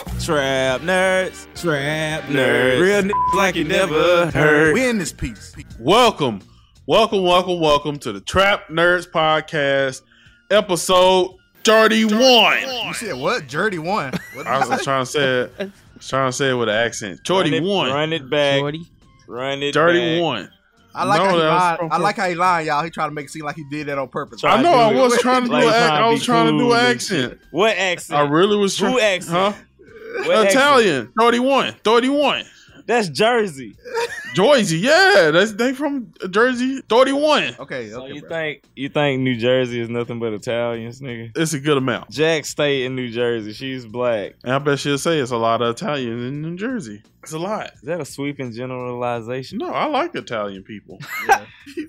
Trap nerds, trap nerds, real niggas like you never heard. We in this piece. Welcome, welcome, welcome, welcome to the Trap Nerds Podcast, episode 31. You said what? Jerdy one. What I was trying to say it, I was trying to say it with an accent. 31. Run it back. Run it 31. I like No, how he that was lied. from- I like how he lying, y'all. He trying to make it seem like he did that on purpose. I know I was trying to do Like an trying to I be was trying to do an and accent. What accent? I really was trying. Who accent? Huh? What accent? Italian. 31. 31. That's Jersey. Jersey. Yeah, that's they from Jersey. 31. Okay, So okay, you bro. think you think New Jersey is nothing but Italians, nigga? It's a good amount. Jack stayed in New Jersey. She's black. And I bet she'll say it's a lot of Italian in New Jersey. It's a lot. Is that a sweeping generalization? No, I like Italian people.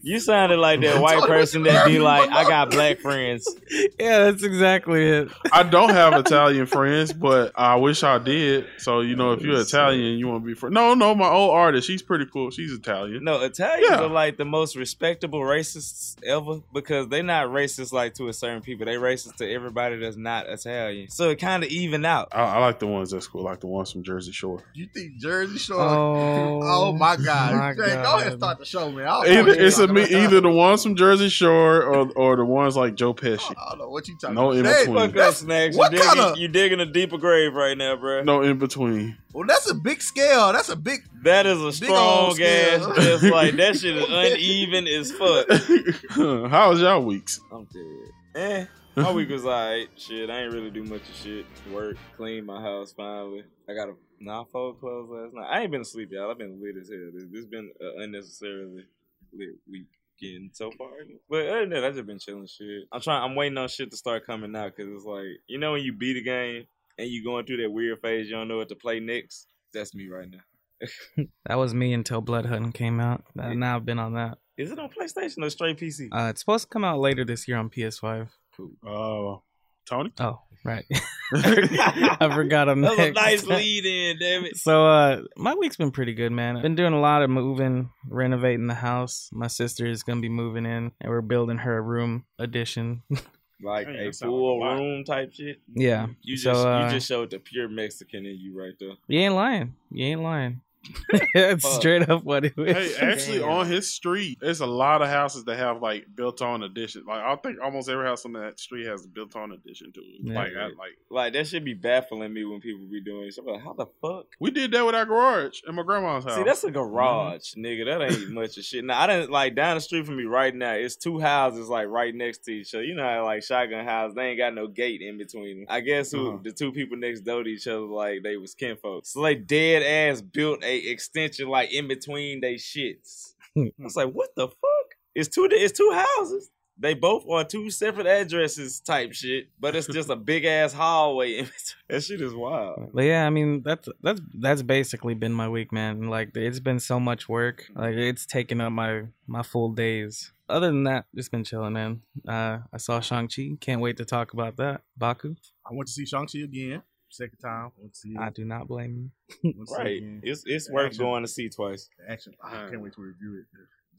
You sounded like that white person that be like, I got black friends. Yeah, that's exactly it. I don't have Italian friends, but I wish I did. So you know, if you're Italian, you want to be friends. No, no, my old artist, she's pretty cool. She's Italian. No, Italians Yeah. are like the most respectable racists ever because they're not racist like to a certain people. They racist to everybody that's not Italian. So it kind of even out. I, I like the ones that's cool, like the ones from Jersey Shore. You think Jersey Shore? Oh, Oh, my God! my Jay, Go ahead and start the show, man. I don't know Either it's a, me, either the ones from Jersey Shore or or the ones like Joe Pesci. I don't know what you talking No about. in between. Fuck up, snacks. what you digging, kinda- you digging a deeper grave right now, bro. No in between. Well, that's a big scale. That's a big. That is a strong ass. scale. Just like that shit is uneven as fuck. How was y'all weeks? I'm dead. Eh. My week was alright. Shit, I ain't really do much of shit. Work, clean my house finally. I got a nah fold clothes last night. I ain't been asleep, y'all. I've been lit as hell. This, this been an unnecessarily lit weekend so far. But other than that, I just been chilling shit. I'm trying. I'm waiting on shit to start coming out because it's like you know when you beat a game and you going through that weird phase, you don't know what to play next. That's me right now. That was me until Bloodhunt came out. Uh, Now I've been on that. Is it on PlayStation or straight PC? Uh, it's supposed to come out later this year on PS5. Cool. Uh, Tony. Oh, right. I forgot I'm That was a nice lead in, damn it. So uh my week's been pretty good, man. I've been doing a lot of moving, renovating the house. My sister is gonna be moving in and we're building her a room addition. Like Damn, a full like a room type shit. yeah. You so just uh, you just showed the pure Mexican in you right there. you ain't lying. You ain't lying. it's Fuck. straight up what it is. Hey, actually, on his street, there's a lot of houses that have like built-on addition. Like I think almost every house on that street has a built-on addition to it. Yeah. Like, I, like Like that should be baffling me when people be doing this. I'm like, how the fuck? we did that with our garage in my grandma's house. See, that's a garage, nigga. That ain't much of shit. Now I didn't like down the street from me right now. It's two houses like right next to each other. You know how like shotgun houses, they ain't got no gate in between them. I guess who Uh-huh. the two people next door to each other like they was kinfolk. So they dead ass built a extension like in between they shits. I was like, what the fuck? It's two. It's two houses. They both on two separate addresses, type shit. But it's just a big ass hallway. In between. That shit is wild. But yeah, I mean that's that's that's basically been my week, man. Like it's been so much work. Like it's taken up my my full days. Other than that, just been chilling, man. Uh, I saw Shang Chi. Can't wait to talk about that. Baku. I went to see Shang Chi again. Second time. Went to. I do not blame Went to see it Right. again. It's it's The worth action- going to see twice. the Action. I can't wait to review it.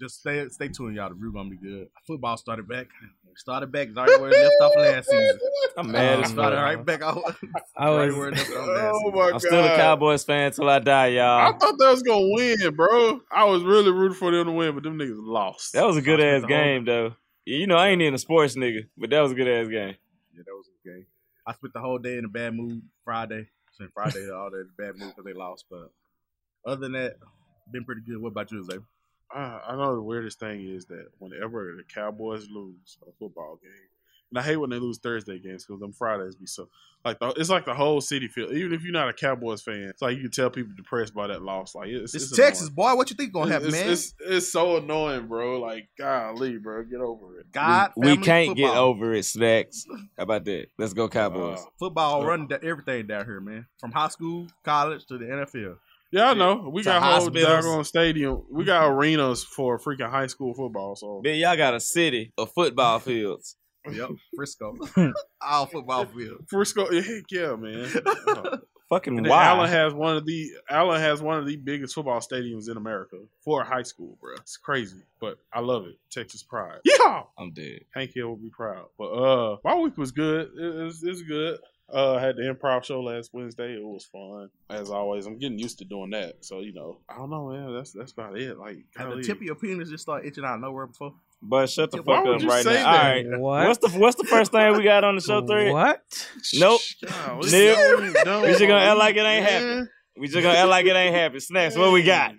Just stay stay tuned, y'all. The review gonna be good. Football started back. Started back. It's already where it left off last season. I'm mad Um, as Started fuck. right back off. I was- right where it left off last Oh season. my I'm still a Cowboys fan till I die, y'all. I thought that was gonna win, bro. I was really rooting for them to win, but them niggas lost. That was a good ass spent the whole- game though. You know I ain't even a sports nigga, but that was a good ass game. Yeah, that was a game. I spent the whole day in a bad mood. Friday, spent Friday all day in a bad mood because they lost. But other than that, been pretty good. What about you, Zay? I, I know the weirdest thing is that whenever the Cowboys lose a football game, and I hate when they lose Thursday games because them Fridays be so like the, it's like the whole city feel. Even if you're not a Cowboys fan, it's like you can tell people depressed by that loss. Like it's, It's, it's Texas, annoying. boy. What you think gonna happen, it's, man? It's, it's so annoying, bro. Like golly, bro, get over it. God, we family, can't get over it, Snacks. How about that? Let's go Cowboys. Uh, football Uh, running da- everything down here, man. From high school, college to the NFL. Yeah, I know. We To got whole hospitals. doggone stadium. We got arenas for freaking high school football. So Man, y'all got a city of football fields. Yep, Frisco, all football field. Frisco, heck yeah, man. Uh, Fucking And then? Allen has one of the Allen has one of the biggest football stadiums in America for high school, bro. It's crazy, but I love it. Texas pride. Yeah, I'm dead. Hank Hill will be proud. But uh, my week was good. It was, it was good. Uh, I had the improv show last Wednesday. It was fun as always. I'm getting used to doing that, so you know, I don't know, man. That's that's about it. Like, Have the tip of your penis just start itching out of nowhere before? But shut the Why fuck up right now. All that? right. you. What? What's the what's the first thing we got on the show three? What? Nope. Golly, Nip. no, We just gonna act like it ain't man. happening. We just gonna act like it ain't happening. Snacks, what we got?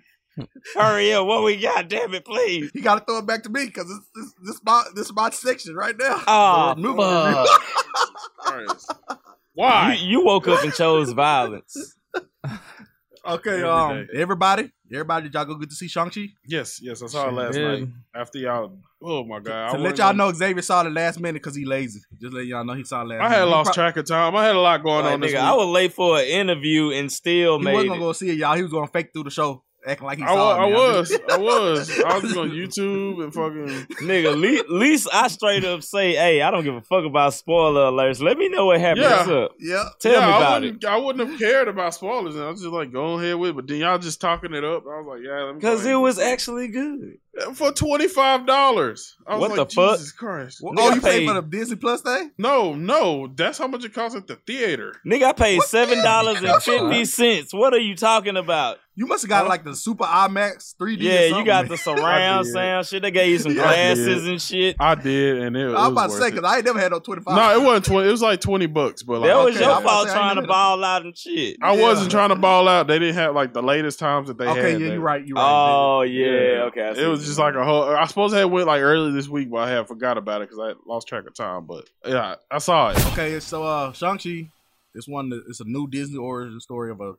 Hurry up, what we got? Damn it, please. You got to throw it back to me because this this this my this is my section right now. Oh, The movie fuck. Christ. Why? You, you woke up and chose violence. Okay, Every um, day. everybody, everybody, did y'all go get to see Shang Chi? Yes, yes, I saw it last did. night. After y'all, oh my god! To I let wasn't y'all know, Xavier saw the last minute because he lazy. Just let y'all know he saw it last. I minute. had He lost pro- track of time. I had a lot going Like, on this nigga, week. I was late for an interview and still made He made wasn't gonna go see it, y'all. He was gonna fake through the show, acting like he I, saw wa- it. I was, I was, I was on YouTube and fucking. Nigga, le- least I straight up say, hey, I don't give a fuck about spoiler alerts. Let me know what happened. Yeah. What's up? Yeah, Tell yeah, me I about it. I wouldn't have cared about spoilers. And I was just like, go ahead with it. But then y'all just talking it up. I was like, yeah, let me. Because it was actually good. For twenty five dollars. What like, the fuck? Jesus Christ! Well, oh, you paid paid- for the Disney Plus thing? No, no, that's how much it costs at the theater. Nigga, I paid What seven dollars and fifty. What are you talking about? You must have got Huh? like the Super IMAX 3D. or Yeah, you got the surround did. sound shit. They gave you some glasses did. and shit. I did, and it, it I was was about to say because I ain't never had no twenty five. No, it wasn't twenty. It was like twenty bucks, but like That was Okay, your about fault trying to never- ball out and shit. I Yeah. wasn't trying to ball out. They didn't have like the latest times that they Okay, had. Okay, yeah, you're right. You're right. Oh yeah, okay. I see It was what just like a whole. I suppose I had went like early this week, but I had forgot about it because I lost track of time. But yeah, I saw it. Okay, so uh Shang Chi, it's one. that- It's a new Disney origin story of a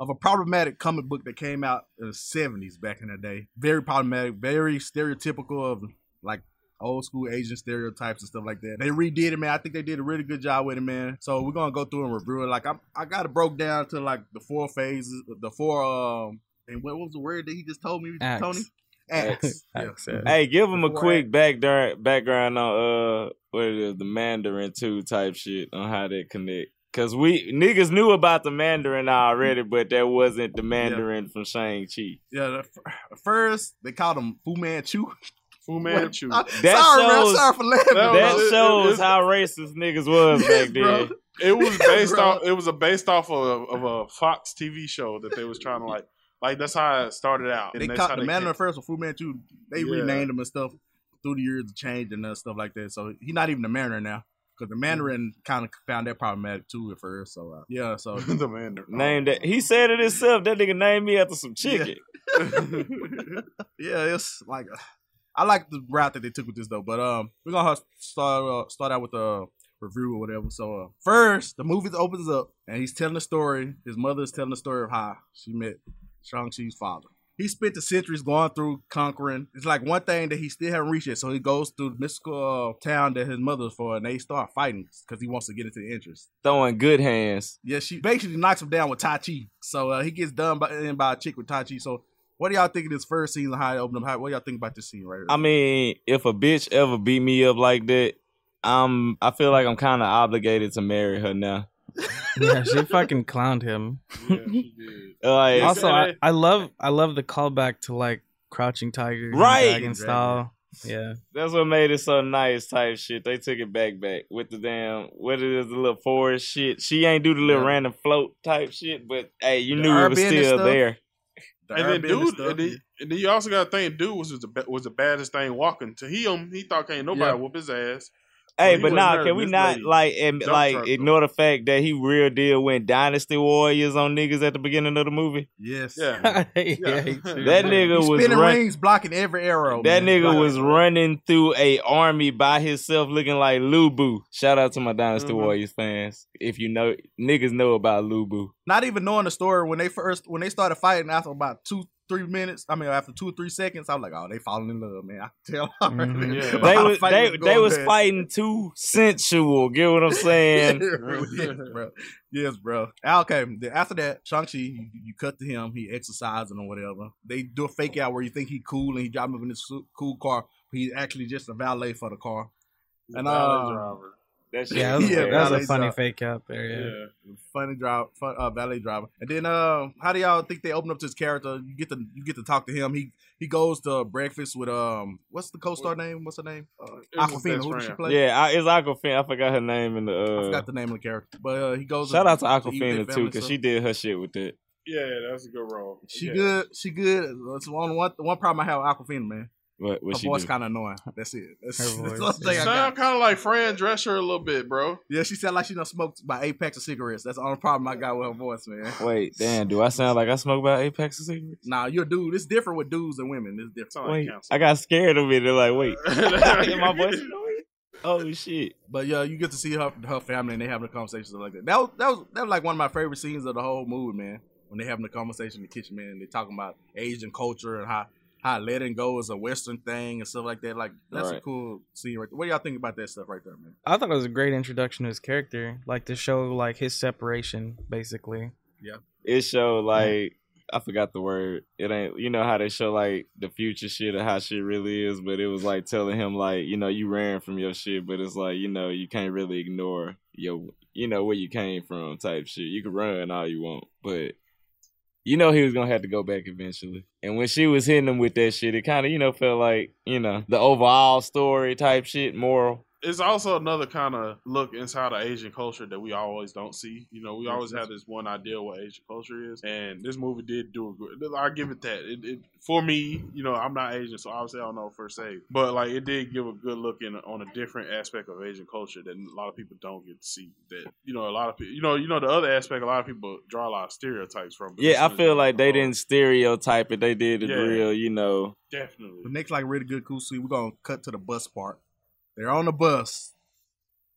of a problematic comic book that came out in the seventies back in the day. Very problematic, very stereotypical of like old school Asian stereotypes and stuff like that. They redid it, man. I think they did a really good job with it, man. So we're gonna go through and review it. Like I'm, I got it broke down to like the four phases, the four. um And what was the word that he just told me, Acts. Tony? Acts. yeah. Yeah. Hey, give them a Before quick background background on uh what it is, the Mandarin two type shit on how they connect. Cause we niggas knew about the Mandarin already, but that wasn't the Mandarin from Shang Chi. Yeah, the f- first they called him Fu Manchu. Fu Manchu. That sorry, man. Sorry for laughing. That bro. That it- it- shows how racist niggas was Yes, back bro. then. It was based Bro. off. It was a based off of, of a Fox TV show that they was trying to like. Like that's how it started out. They caught the came- first with Fu Manchu. They Yeah. renamed him and stuff through the years, changed and uh, stuff like that. So he's not even the Mandarin now. Because the Mandarin kind of found that problematic too at first. So uh, yeah, so the Mandarin. named that he said it himself. That nigga named me after some chicken. yeah, it's like I like the route that they took with this though. But um, we're gonna start uh, start out with a review or whatever. So uh, first, the movie opens up and he's telling the story. His mother is telling the story of how she met Shang Chi's father. He spent the centuries going through conquering. It's like one thing that he still haven't reached yet. So he goes through the mystical uh, town that his mother's for, and they start fighting because he wants to get into the interest. Throwing good hands. Yeah, she basically knocks him down with Tai Chi. So uh, he gets done by, in by a chick with Tai Chi. So what do y'all think of this first scene how it opened up? How, what do y'all think about this scene right here? I mean, if a bitch ever beat me up like that, I'm I feel like I'm kind of obligated to marry her now. Yeah, she fucking clowned him. Yeah, she did. Oh, like, also, I, I love I love the callback to like Crouching Tiger, Right. Dragon style. Yeah, That's what made it so nice type shit. They took it back back with the damn what it is, the little forest shit. She ain't do the little Yeah. random float type shit, but hey, you The knew it was still stuff. there. The and then airbender dude, stuff, and then, and then you also got to think, dude was the was the baddest thing walking. To him, he thought can't nobody Yeah. whoop his ass. Hey, he but wasn't nah, can we not lady like and like trucked him. ignore the fact that he real deal went Dynasty Warriors on niggas at the beginning of the movie? yes. Yeah, yeah. Yeah. That nigga He's was spinning run- rings, blocking every arrow. That man. nigga Blocking- was running through a army by himself, looking like Lu Bu. Shout out to my Dynasty Mhm. Warriors fans. If you know, niggas know about Lu Bu. not even knowing the story when they first when they started fighting after about two three minutes. I mean, after two or three seconds, I was like, oh, they falling in love, man. I can tell. Mhm. Yeah. They was they, was they was down. fighting too sensual. Get what I'm saying? yes, bro. Yes, bro. Okay. Then after that, Shang Chi, you, you cut to him. He exercising or whatever. They do a fake out where you think he cool and he drive him in this cool car. He's actually just a valet for the car. And, Valet uh, driver. That shit Yeah, that was was, Yeah, that was a funny driver. fake out there. Yeah. Yeah. Funny drive, fun, uh, valet driver. And then, uh, how do y'all think they open up to his character? You get to you get to talk to him. He he goes to breakfast with um, what's the co-star name? What's her name? Uh, It was his Awkwafina. best Who did she play? Yeah, I, it's Awkwafina. I forgot her name in the. I Uh, forgot the name of the character. But uh, he goes. shout out to eat with their Awkwafina too, because she did her shit with it. Yeah, that was a good role. She yeah. good. She good. That's one one one problem I have with Awkwafina, man. What what Her she voice kind of annoying. That's it. That's, Her that's the thing I Sound kind of like Fran Drescher a little bit, bro. Yeah, she sound like she done smoked about eight packs of cigarettes. That's the only problem I got with her voice, man. Wait, damn, do I sound like I smoke about eight packs of cigarettes? Nah, you're a dude. It's different with dudes and women. It's different. Wait. I got scared of it. They're like, wait, my voice annoying? Oh shit! But yeah, you get to see her her family and they having a conversation like that. That was that was that was like one of my favorite scenes of the whole movie, man. When they having a conversation in the kitchen, man, they talking about Asian culture and how how letting go is a Western thing and stuff like that. Like that's a cool scene right there. What do y'all think about that stuff right there, man? I thought it was a great introduction to his character, like to show like his separation, basically. Yeah. It showed like I forgot the word. It ain't you know how they show like the future shit or how shit really is, but it was like telling him like you know you ran from your shit, but it's like you know you can't really ignore your you know where you came from type shit. You can run all you want, but you know he was gonna have to go back eventually. And when she was hitting him with that shit, it kind of you know felt like you know the overall story type shit, moral. It's also another kind of look inside of Asian culture that we always don't see. You know, we always have this one idea of what Asian culture is, and this movie did do a good. I give it that. It, it for me, you know, I'm not Asian, so obviously I don't know for say, but like it did give a good look in on a different aspect of Asian culture that a lot of people don't get to see. That you know, a lot of people, you know, you know, the other aspect, a lot of people draw a lot of stereotypes from. Yeah, I feel like they didn't stereotype it. They did the Yeah. real, you know. definitely. The next like really good cool scene, we're gonna cut to the bus part. They're on the bus.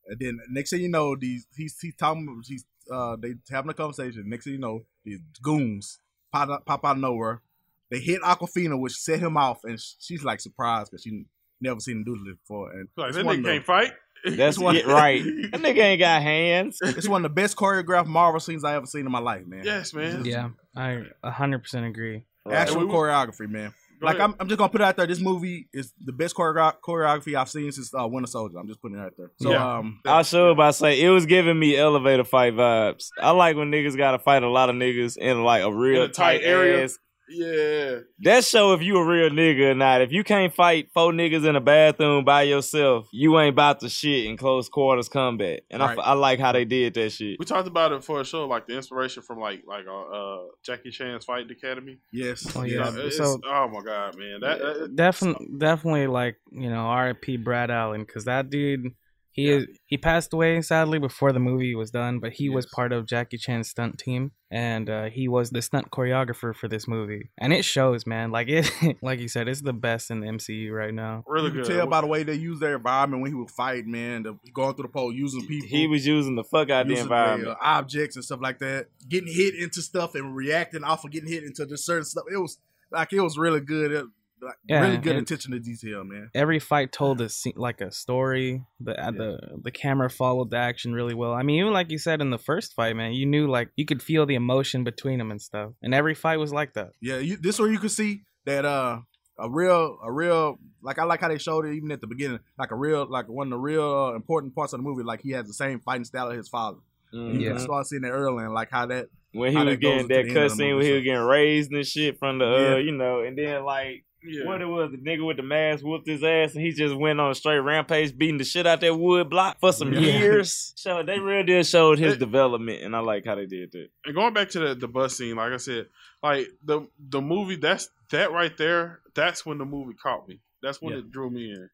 And then next thing you know, these he's he's talking he's uh they having a conversation. Next thing you know, these goons pop out, pop out of nowhere. They hit Awkwafina, which set him off, and she's like surprised because she never seen him do this before. And Like it's that nigga of can't fight. That's one- it, right. That nigga ain't got hands. It's one of the best choreographed Marvel scenes I ever seen in my life, man. Yes, man. Yeah, I hundred percent agree. Actual And choreography, man. Go like. I'm, I'm just gonna put it out there. This movie is the best choreo- choreography I've seen since uh, Winter Soldier. I'm just putting it out there. So Yeah. um, I sure about to say it was giving me elevator fight vibes. I like when niggas gotta fight a lot of niggas in like a real In a tight tight, area. ass. Yeah. That show if you a real nigga or not. If you can't fight four niggas in a bathroom by yourself, you ain't about to shit in close quarters combat. And I, Right. I like how they did that shit. We talked about it for a show, like the inspiration from like like uh, uh Jackie Chan's Fight Academy. yes, Oh, You yeah. know, So- oh my god, man, that, that Definitely, definitely, like you know, R.I.P. Brad Allan, because that dude, he is he passed away sadly before the movie was done, but he was part of Jackie Chan's stunt team, and uh, he was the stunt choreographer for this movie, and it shows, man. Like it, like you said, it's the best in the MCU right now. really you good. can tell by the way they use their environment when he was fighting, man. The, going through the pole, using people, He was using the fuck out of the using environment. uh, objects and stuff like that, getting hit into stuff and reacting off of getting hit into the certain stuff. It was like it was really good. It, like, Yeah, really good and- attention to detail, man. Every fight told a scene, like a story. The uh, the the camera followed the action really well. I mean, even like you said in the first fight, man, you knew like you could feel the emotion between them and stuff. And every fight was like that. Yeah, you, this where you could see that uh a real a real like I like how they showed it even at the beginning like a real like one of the real uh, important parts of the movie like he has the same fighting style as his father Mhm. You Yeah. start seeing that early and like how that. When he was that getting that the end of cutscene when he was getting raised and shit from the uh, Yeah. you know, and then like Yeah. what it was, the nigga with the mask whooped his ass and he just went on a straight rampage beating the shit out that wood block for some Yeah. years. So they really did showed his It- development and I like how they did that. and going back to the, the bus scene, like I said, like the the movie that's that right there, that's when the movie caught me. That's when Yeah. it drew me in.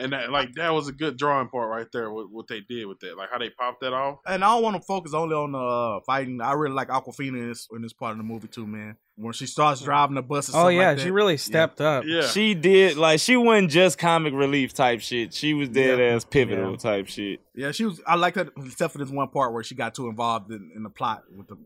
And that like that was a good drawing part right there, what, what they did with that. Like how they popped that off. And I don't want to focus only on the uh, fighting. I really like Awkwafina in this in this part of the movie too, man. When she starts driving the bus. And Oh yeah, like she really stepped up. Yeah. She did like she wasn't just comic relief type shit. She was dead Yeah. ass pivotal Yeah. type shit. Yeah, she was. I like her except for this one part where she got too involved in, in the plot with the.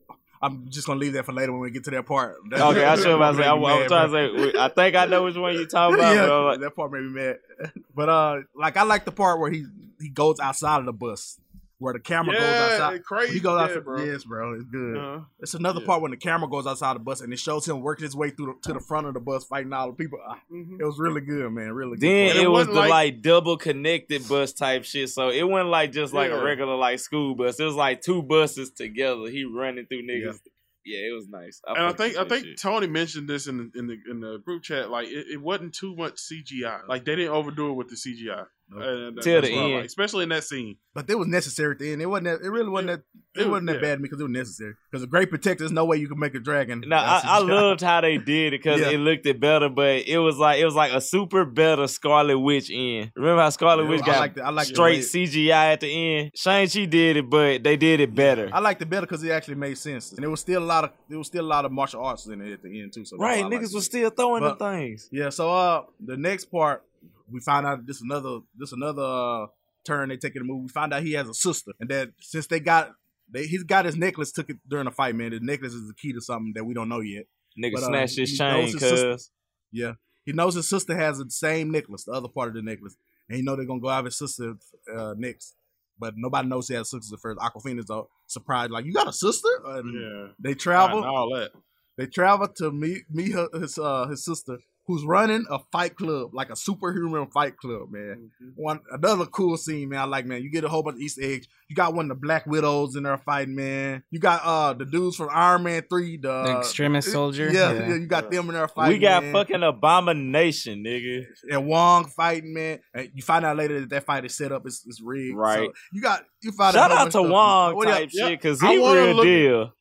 I'm just gonna leave that for later when we get to that part. That- Okay, I that should have part I, made I was trying to say I think I know which one you're talking about. yeah, but like, that part made me mad. But uh, like I like the part where he he goes outside of the bus, where the camera goes outside. crazy. He goes yeah, outside. bro. Yes, bro, it's good. Uh-huh. It's another Yeah. part when the camera goes outside the bus and it shows him working his way through the, to the front of the bus, fighting all the people. Ah, Mhm. It was really good, man. Really good. Then it, it was the like- like, double connected bus type shit. So it wasn't like just like Yeah. a regular like school bus. It was like two buses together. He running through niggas. Yeah, it was nice. and I think I think shit. Tony mentioned this in the, in the in the group chat. Like it, it wasn't too much CGI. Like they didn't overdo it with the CGI. And that- Till the end. like, especially in that scene. But it was necessary at the end. It wasn't. That, it really wasn't that. It, it- wasn't that yeah. bad because it was necessary. Because a great protector, there's no way you can make a dragon. No, I, I loved how they did it because Yeah. it looked it better, but it was like it was like a super better Scarlet Witch end. Remember how Scarlet Yeah, Witch I got like the- I like straight way- CGI at the end? Shang she did it, but they did it better. I liked it better because it actually made sense, and there was still a lot of there was still a lot of martial arts in it at the end too. So right, why I liked niggas it. was still throwing But- the things. Yeah, so uh, the next part we find out this another this another uh, turn they take in the movie. We find out he has a sister, and that since they got they he's got his necklace took it during the fight, man. His necklace is the key to something that we don't know yet. Nigga But, uh, snatched his chain, knows his sister- cuz. Yeah, he knows his sister has the same necklace, the other part of the necklace, and he know they're gonna go have his sister uh, next. But nobody knows he has sisters at first. Awkwafina's uh, surprised, like you got a sister. And Yeah, They travel. And all that. They travel to meet meet her, his uh, his sister, who's running a fight club, like a superhuman fight club, man. One another cool scene, man. I like, man. You get a whole bunch of Easter eggs. You got one of the Black Widows in there fighting, man. You got uh the dudes from Iron Man Three, the, The Extremis soldier. Yeah, Yeah. yeah, you got them in there fighting. We got man. fucking abomination, nigga. and Wong fighting, man. And you find out later that that fight is set up, it's, it's rigged. Right. So you got you find Shout a whole out to stuff. Wong What y'all- type yeah. shit, cause I he wanna real look- deal.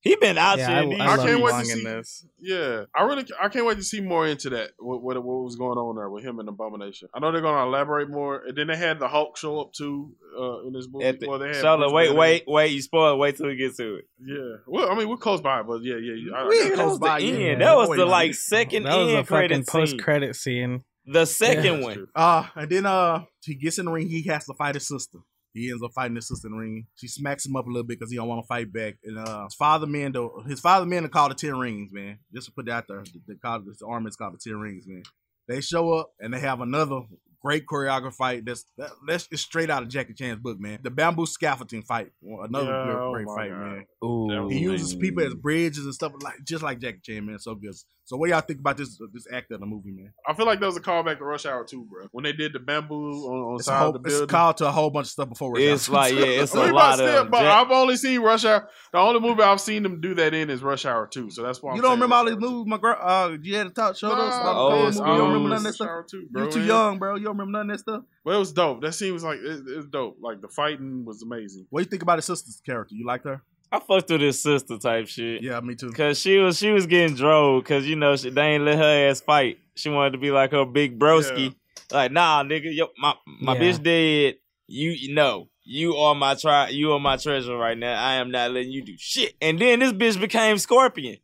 He been out Yeah, here. I, I I can't wait to see- this. Yeah, I really, I can't wait to see more into that. What, what, what was going on there with him and Abomination? I know they're gonna elaborate more. And then they had the Hulk show up too uh, in this movie. The, well, they had Charlotte, Bruce wait, wait, wait. You spoiled. Wait till we get to it. Yeah, well, I mean, we're close by, but yeah, yeah. yeah. I, We I- ain't that close was by the yet. end. Yeah. That was the like second That was end a fucking credit post scene. credit scene. The second that's one. true. Uh, and then uh, he gets in the ring. He has to fight his sister. He ends up fighting his sister in the ring. She smacks him up a little bit because he don't want to fight back. And uh, his father man, though, his father man, are called the Ten Rings, man. Just to put that out there, they call this army is called the Ten Rings, man. They show up and they have another great choreographed fight. That's that, that's it's straight out of Jackie Chan's book, man. The bamboo scaffolding fight, another Yeah, great, oh great my fight, God. man. Ooh. He uses people as bridges and stuff like just like Jackie Chan, man. So good. So what do y'all think about this this actor in the movie, man? I feel like that was a callback to Rush Hour 2, bro. When they did the bamboo on, on It's, side whole, of the building, it's called to a whole bunch of stuff before Rush It's Hour. like yeah, it's I a mean, lot but still, of. but Jack- I've only seen Rush Hour. The only movie I've seen them do that in is Rush Hour 2. So that's why I'm You don't remember all these Hour 2. movies, my girl? Uh, you had a talk, show us about Oh, Cole it's movie. You don't remember none of that Rush stuff. Hour 2, bro. You too Yeah. young, bro. You don't remember none of that stuff. But it was dope. That scene was like it, it was dope. Like the fighting was amazing. What do you think about his sister's character? You liked her? I fucked with his sister type shit. Yeah, me too. Cause she was she was getting drove because you know she, they ain't let her ass fight. She wanted to be like her big broski. Like nah, nigga, yo, my my Yeah. bitch dead. You you know you are my tri- you are my treasure right now. I am not letting you do shit. And then this bitch became Scorpion.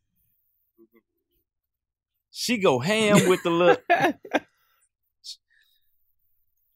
She go ham with the look.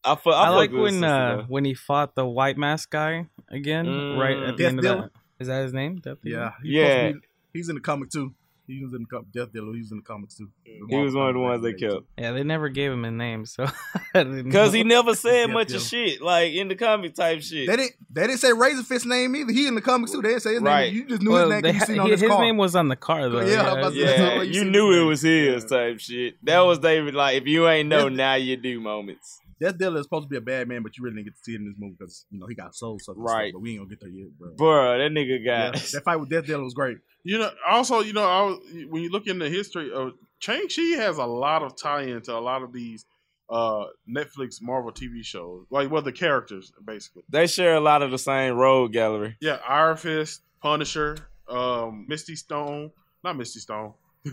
I, fu- I, I like when uh, when he fought the white mask guy again, right at the Death end of Dealer? that. Is that his name? Death Dealer? Yeah, he's Yeah. be- he's in the comic too. He was in the comic. Death Dealer. He's in the comics too. he was one of the ones they killed. Yeah, they never gave him a name, so Cause he never said Yeah, much yeah. of shit, like in the comic type shit. They didn't. They didn't say Razor Fist name either. He in the comics too. They didn't say his Right. name. You just knew Well, his name they you ha- seen on his his car. name was on the car though. Yeah, I was about to say, that's Yeah, you you knew it was his type shit. That was David. Like, if you ain't know, now you do moments. Death Dealer is supposed to be a bad man, but you really didn't get to see it in this movie because you know he got soul sucked. and stuff, Right. but we ain't gonna get there yet, bro. Bruh, that nigga Yeah, got. that fight with Death Dealer was great. You know, also, you know, I was, when you look in the history of Shang Chi has a lot of tie-in to a lot of these uh Netflix Marvel TV shows, like well, the characters basically. They share a lot of the same road gallery. Yeah, Iron Fist, Punisher, um, Misty Stone, not Misty Stone.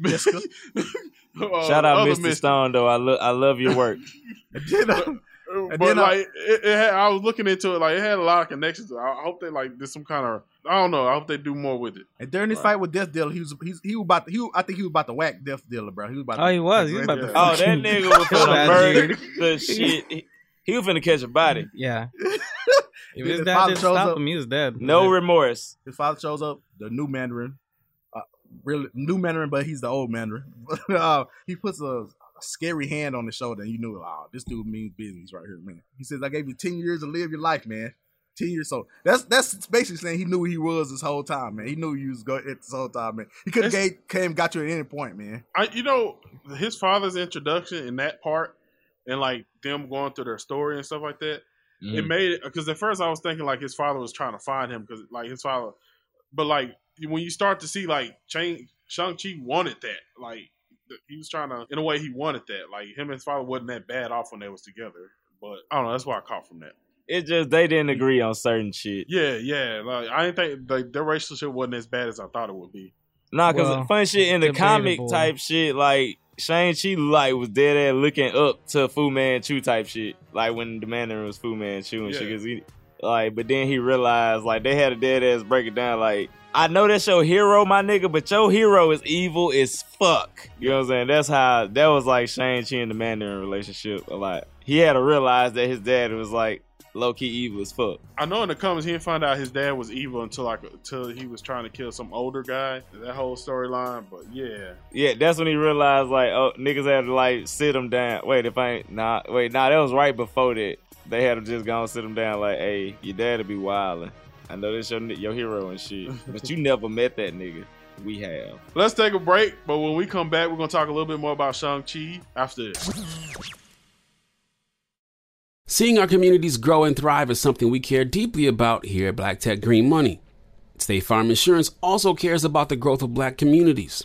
Jessica. Uh, Shout out other Mr. Misty. Stone though. I lo- I love your work. And then, uh, but then, uh, like it, it had, I was looking into it, like it had a lot of connections. I, I hope they like did some kind of I don't know. I hope they do more with it. and during this Right. fight with Death Dealer, he was he's, he was about to, he was- I think he was about to whack Death Dealer, bro. He was about. Oh, to, he was. He was about to. Yeah. Oh, that nigga was kill finna that murder dude. the shit. He, he was finna catch a body. Yeah. If his his dad father didn't shows stop up. him, he was dead. No remorse. His father shows up, the new Mandarin, really new Mandarin, but he's the old Mandarin. uh, he puts a, a scary hand on his shoulder, and you knew, oh, this dude means business right here, man. He says, "I gave you ten years to live your life, man. Ten years." So that's that's basically saying he knew who he was this whole time, man. He knew he was going this whole time, man. He could have It's- came got you at any point, man. I you know his father's introduction in that part and like them going through their story and stuff like that. Mm-hmm. It made it because at first I was thinking like his father was trying to find him because like his father, but like when you start to see like Shang Shang Chi wanted that like he was trying to in a way he wanted that like him and his father wasn't that bad off when they was together. But I don't know. That's what I caught from that. It just they didn't agree on certain shit. Yeah, yeah. Like I didn't think like their relationship wasn't as bad as I thought it would be. Nah, cause Well, fun shit in the comic debatable. type shit, like Shang Chi like was dead at looking up to Fu Manchu type shit. Like when the Mandarin was Fu Manchu and shit. Yeah. 'cause he, like, but then he realized like they had a dead ass break it down. Like, I know that's your hero, my nigga, but your hero is evil as fuck. You know what I'm saying? That's how that was like Shang Chi and the Mandarin relationship a lot. He had to realize that his dad was like low key evil as fuck. I know in the comments he didn't find out his dad was evil until like until he was trying to kill some older guy. That whole storyline, but yeah, Yeah, that's when he realized like, oh, niggas had to like sit him down. Wait, if I ain't nah, wait, nah, that was right before that. They had to just go and sit him down like, hey, your dad'll be wildin'. I know this your your hero and shit, but you never met that nigga. We have. let's take a break. But when we come back, we're gonna talk a little bit more about Shang Chi after this. Seeing our communities grow and thrive is something we care deeply about here at Black Tech Green Money. State Farm Insurance also cares about the growth of black communities.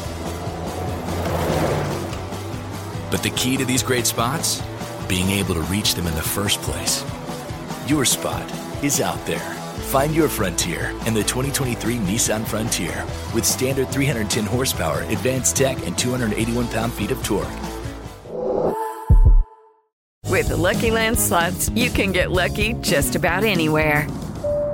But the key to these great spots? Being able to reach them in the first place. Your spot is out there. Find your frontier in the 2023 Nissan Frontier with standard 310 horsepower, advanced tech, and 281 pound feet of torque. With the Lucky Land slots, you can get lucky just about anywhere.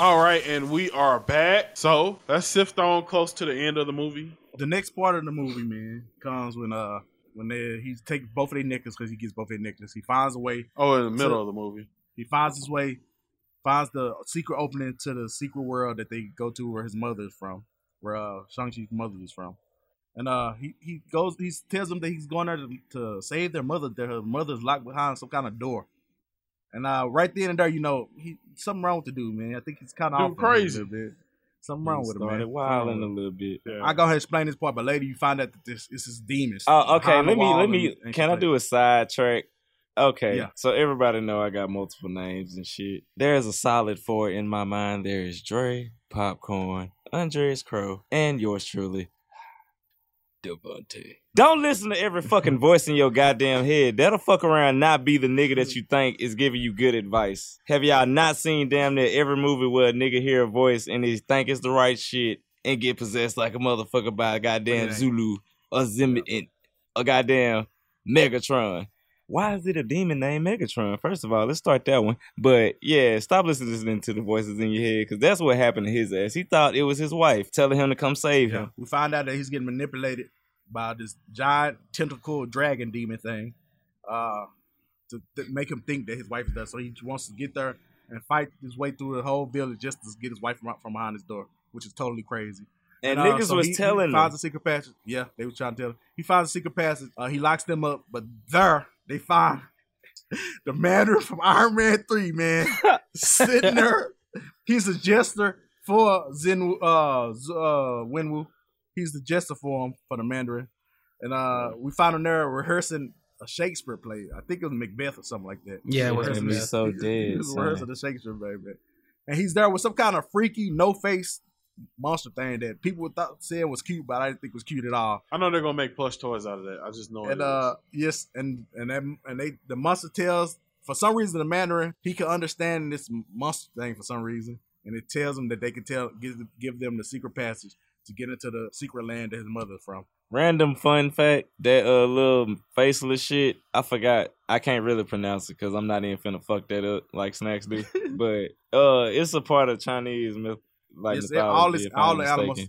All right, and we are back. So let's sift on close to the end of the movie. The next part of the movie, man, comes when uh when they he takes both of their necklaces because he gets both of their necklaces. He finds a way. Oh, in the middle So- of the movie. He finds his way, finds the secret opening to the secret world that they go to where his mother is from, where uh Shang Chi's mother is from. And uh he, he goes he tells them that he's going there to, to save their mother, that her mother's locked behind some kind of door. And uh, right then and there, you know, he something wrong with the dude, man. I think he's kind of crazy. A bit. Something wrong with him, Started man. wilding a little bit. Yeah. I go ahead and explain this part, but later you find out that this is his demons. Oh, okay. Let me let me. and Can I do a sidetrack? Okay. Yeah. So everybody know I got multiple names and shit. There's a solid four in my mind. There is Dre, Popcorn, Andreas Crow, and yours truly, Devontae. Don't listen to every fucking voice in your goddamn head. That'll fuck around not be the nigga that you think is giving you good advice. Have y'all not seen damn near every movie where a nigga hear a voice and he think it's the right shit and get possessed like a motherfucker by a goddamn Zulu or Zim and a goddamn Megatron. Why is it a demon named Megatron? First of all, let's start that one. But yeah, stop listening to the voices in your head because that's what happened to his ass. He thought it was his wife telling him to come save Yeah. him. We find out that he's getting manipulated by this giant tentacle dragon demon thing uh, to, to make him think that his wife is there. So he wants to get there and fight his way through the whole village just to get his wife from, from behind his door, which is totally crazy. And uh, niggas so was he, telling he finds him. a secret passage. Yeah, they was trying to tell him. He finds a secret passage. Uh, he locks them up, but there they find the Mandarin from Iron Man Three, man, sitting there. He's a jester for Zen uh, uh Wenwu. He's the jester for him for the Mandarin, and uh, we found him there rehearsing a Shakespeare play. I think it was Macbeth or something like that. Yeah, it was Rehearsing Him Macbeth. is so he was rehearsing the Shakespeare play, man. And he's there with some kind of freaky, no face monster thing that people thought said was cute, but I didn't think was cute at all. I know they're gonna make plush toys out of that. I just know it And is. uh, yes, and and that, and they the monster tells for some reason the Mandarin he can understand this monster thing for some reason, and it tells him that they can tell give give them the secret passage to get into the secret land that his mother is from. Random fun fact: that uh little faceless shit. I forgot. I can't really pronounce it because I'm not even finna fuck that up like snacks do. but uh, it's a part of Chinese myth, like It's- mythology. all this- all the mistaken. animals-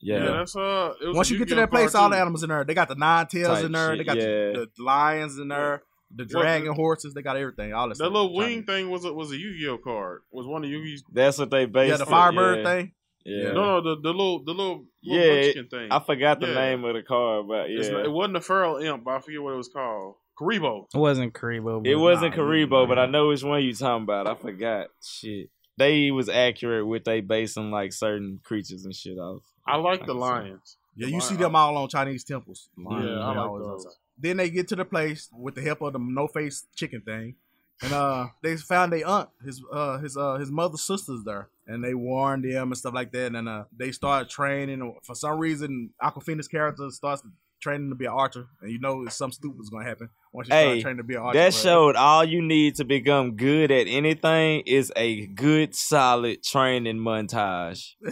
yeah. Yeah. that's uh. It was Once you get to that place, card, all the animals in there. They got the nine tails Type in there. shit, They got yeah. the, the lions in there. The Well, dragon horses. They got everything. All this That stuff. little wing thing was a was a Yu-Gi-Oh card. Was one of Yu-Gi's. That's what they based. Yeah, the Firebird yeah. thing. Yeah. No, no, the the little the little, little Yeah, thing. I forgot the Yeah. name of the card, but yeah. not- it wasn't a feral imp, but I forget what it was called. Kuriboh. It wasn't Kuriboh. It wasn't Nah, Kuriboh, but. I know which one you talking about. I forgot. Shit. They was accurate with they basing like certain creatures and shit off. I like the can see. lions. Yeah, The you lion- see them all on Chinese temples. Yeah, Lions, I like always those. outside. Then they get to the place with the help of the no face chicken thing. And uh they found their aunt, his uh his uh his mother's sisters there. And they warned them and stuff like that. And uh they started training. For some reason, Awkwafina's character starts training to be an archer. And you know something stupid is gonna happen once you Hey, start training to be an archer. That but- showed all you need to become good at anything is a good, solid training montage.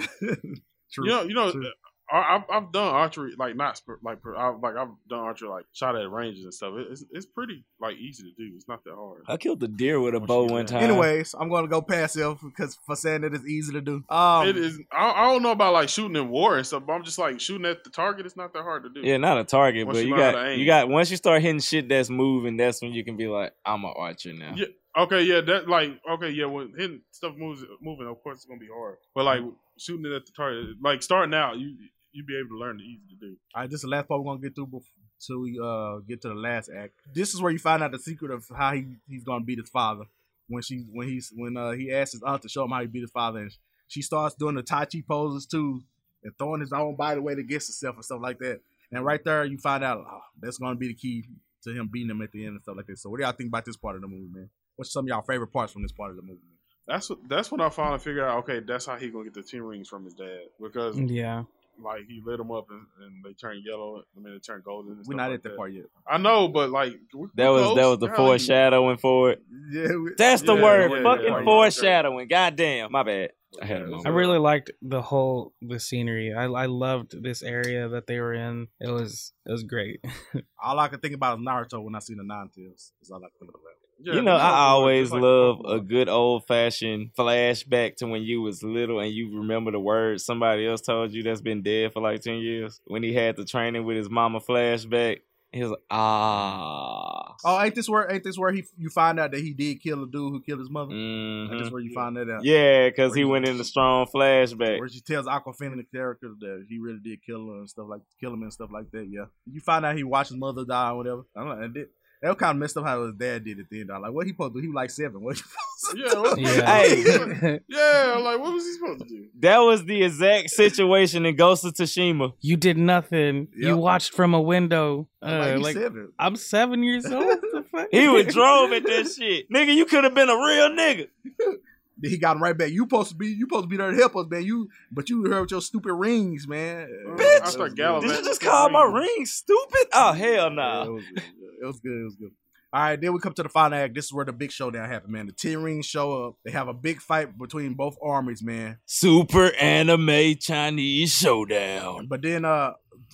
True. You know, you know, True. I, I've I've done archery like not like per- I, like I've done archery like shot at ranges and stuff. It's it's pretty like easy to do. It's not that hard. I killed a deer with a bow one time. Anyways, I'm gonna go passive because for saying that it's easy to do. Um it is. I, I don't know about like shooting in war and stuff, but I'm just like shooting at the target. It's not that hard to do. Yeah, not a target, Once but you you got you got once you start hitting shit that's moving, that's when you can be like, I'm an archer now. Yeah. Okay. Yeah. That like. Okay. Yeah. When hitting stuff moves moving, of course it's gonna be hard. But like shooting it at the target, like starting out, you you be able to learn the easy to do. All right, this is the last part we're gonna get through before we uh get to the last act. This is where you find out the secret of how he, he's gonna beat his father. When she when he's when uh he asks his aunt to show him how he beat his father, and she starts doing the Tai Chi poses too, and throwing his own body weight against herself and stuff like that. And right there, you find out oh, that's gonna be the key to him beating him at the end and stuff like that. So, what do y'all think about this part of the movie, man? What's some of y'all favorite parts from this part of the movie? Man? That's what. That's when I finally figured out. Okay, that's how he gonna get the ten rings from his dad because Yeah. Like he lit them up and, and they turn yellow. I mean, they turn golden. We're not like at that part yet. I know, but like That was close. that was the Golly. foreshadowing for it. Yeah, we, That's the Yeah, word. yeah, fucking yeah. foreshadowing. Goddamn. My bad. I had a moment. I really liked the whole the scenery. I I loved this area that they were in. It was it was great. all I could think about is Naruto when I see the Nine Tails. Is all I could think about. Yeah, you know, I always like love a good old fashioned flashback to when you was little and you remember the words somebody else told you that's been dead for like ten years. When he had the training with his mama flashback, he was like, ah. Oh, ain't this where ain't this where he you find out that he did kill a dude who killed his mother? Mhm. Ain't this where you find that out? Yeah, because Where he went in the strong flashback. Where she tells Awkwafina the character that he really did kill her and stuff like kill him and stuff like that. Yeah, you find out he watched his mother die or whatever. I don't know. And, thi- That was kind of messed up how his dad did it then. Dog. Like, what he supposed to do? He was like seven. What he supposed to Yeah, Yeah. Hey, yeah, like what was he supposed to do? that was the exact situation in Ghost of Tsushima. You did nothing. You watched from a window. like, Uh, he's like seven. I'm seven years old. He was drove at that shit. Nigga, you could have been a real nigga. Then he got him right back. You supposed to be you supposed to be there to help us, man. You but you heard with your stupid rings, man. Bitch. I start good. gallivanting. Did you just call my ring stupid? Oh hell no. nah. it was good. It was good. It was good. All right, then we come to the final act. This is where the big showdown happened, man. The Ten Rings show up. They have a big fight between both armies, man. Super anime Chinese showdown. But then uh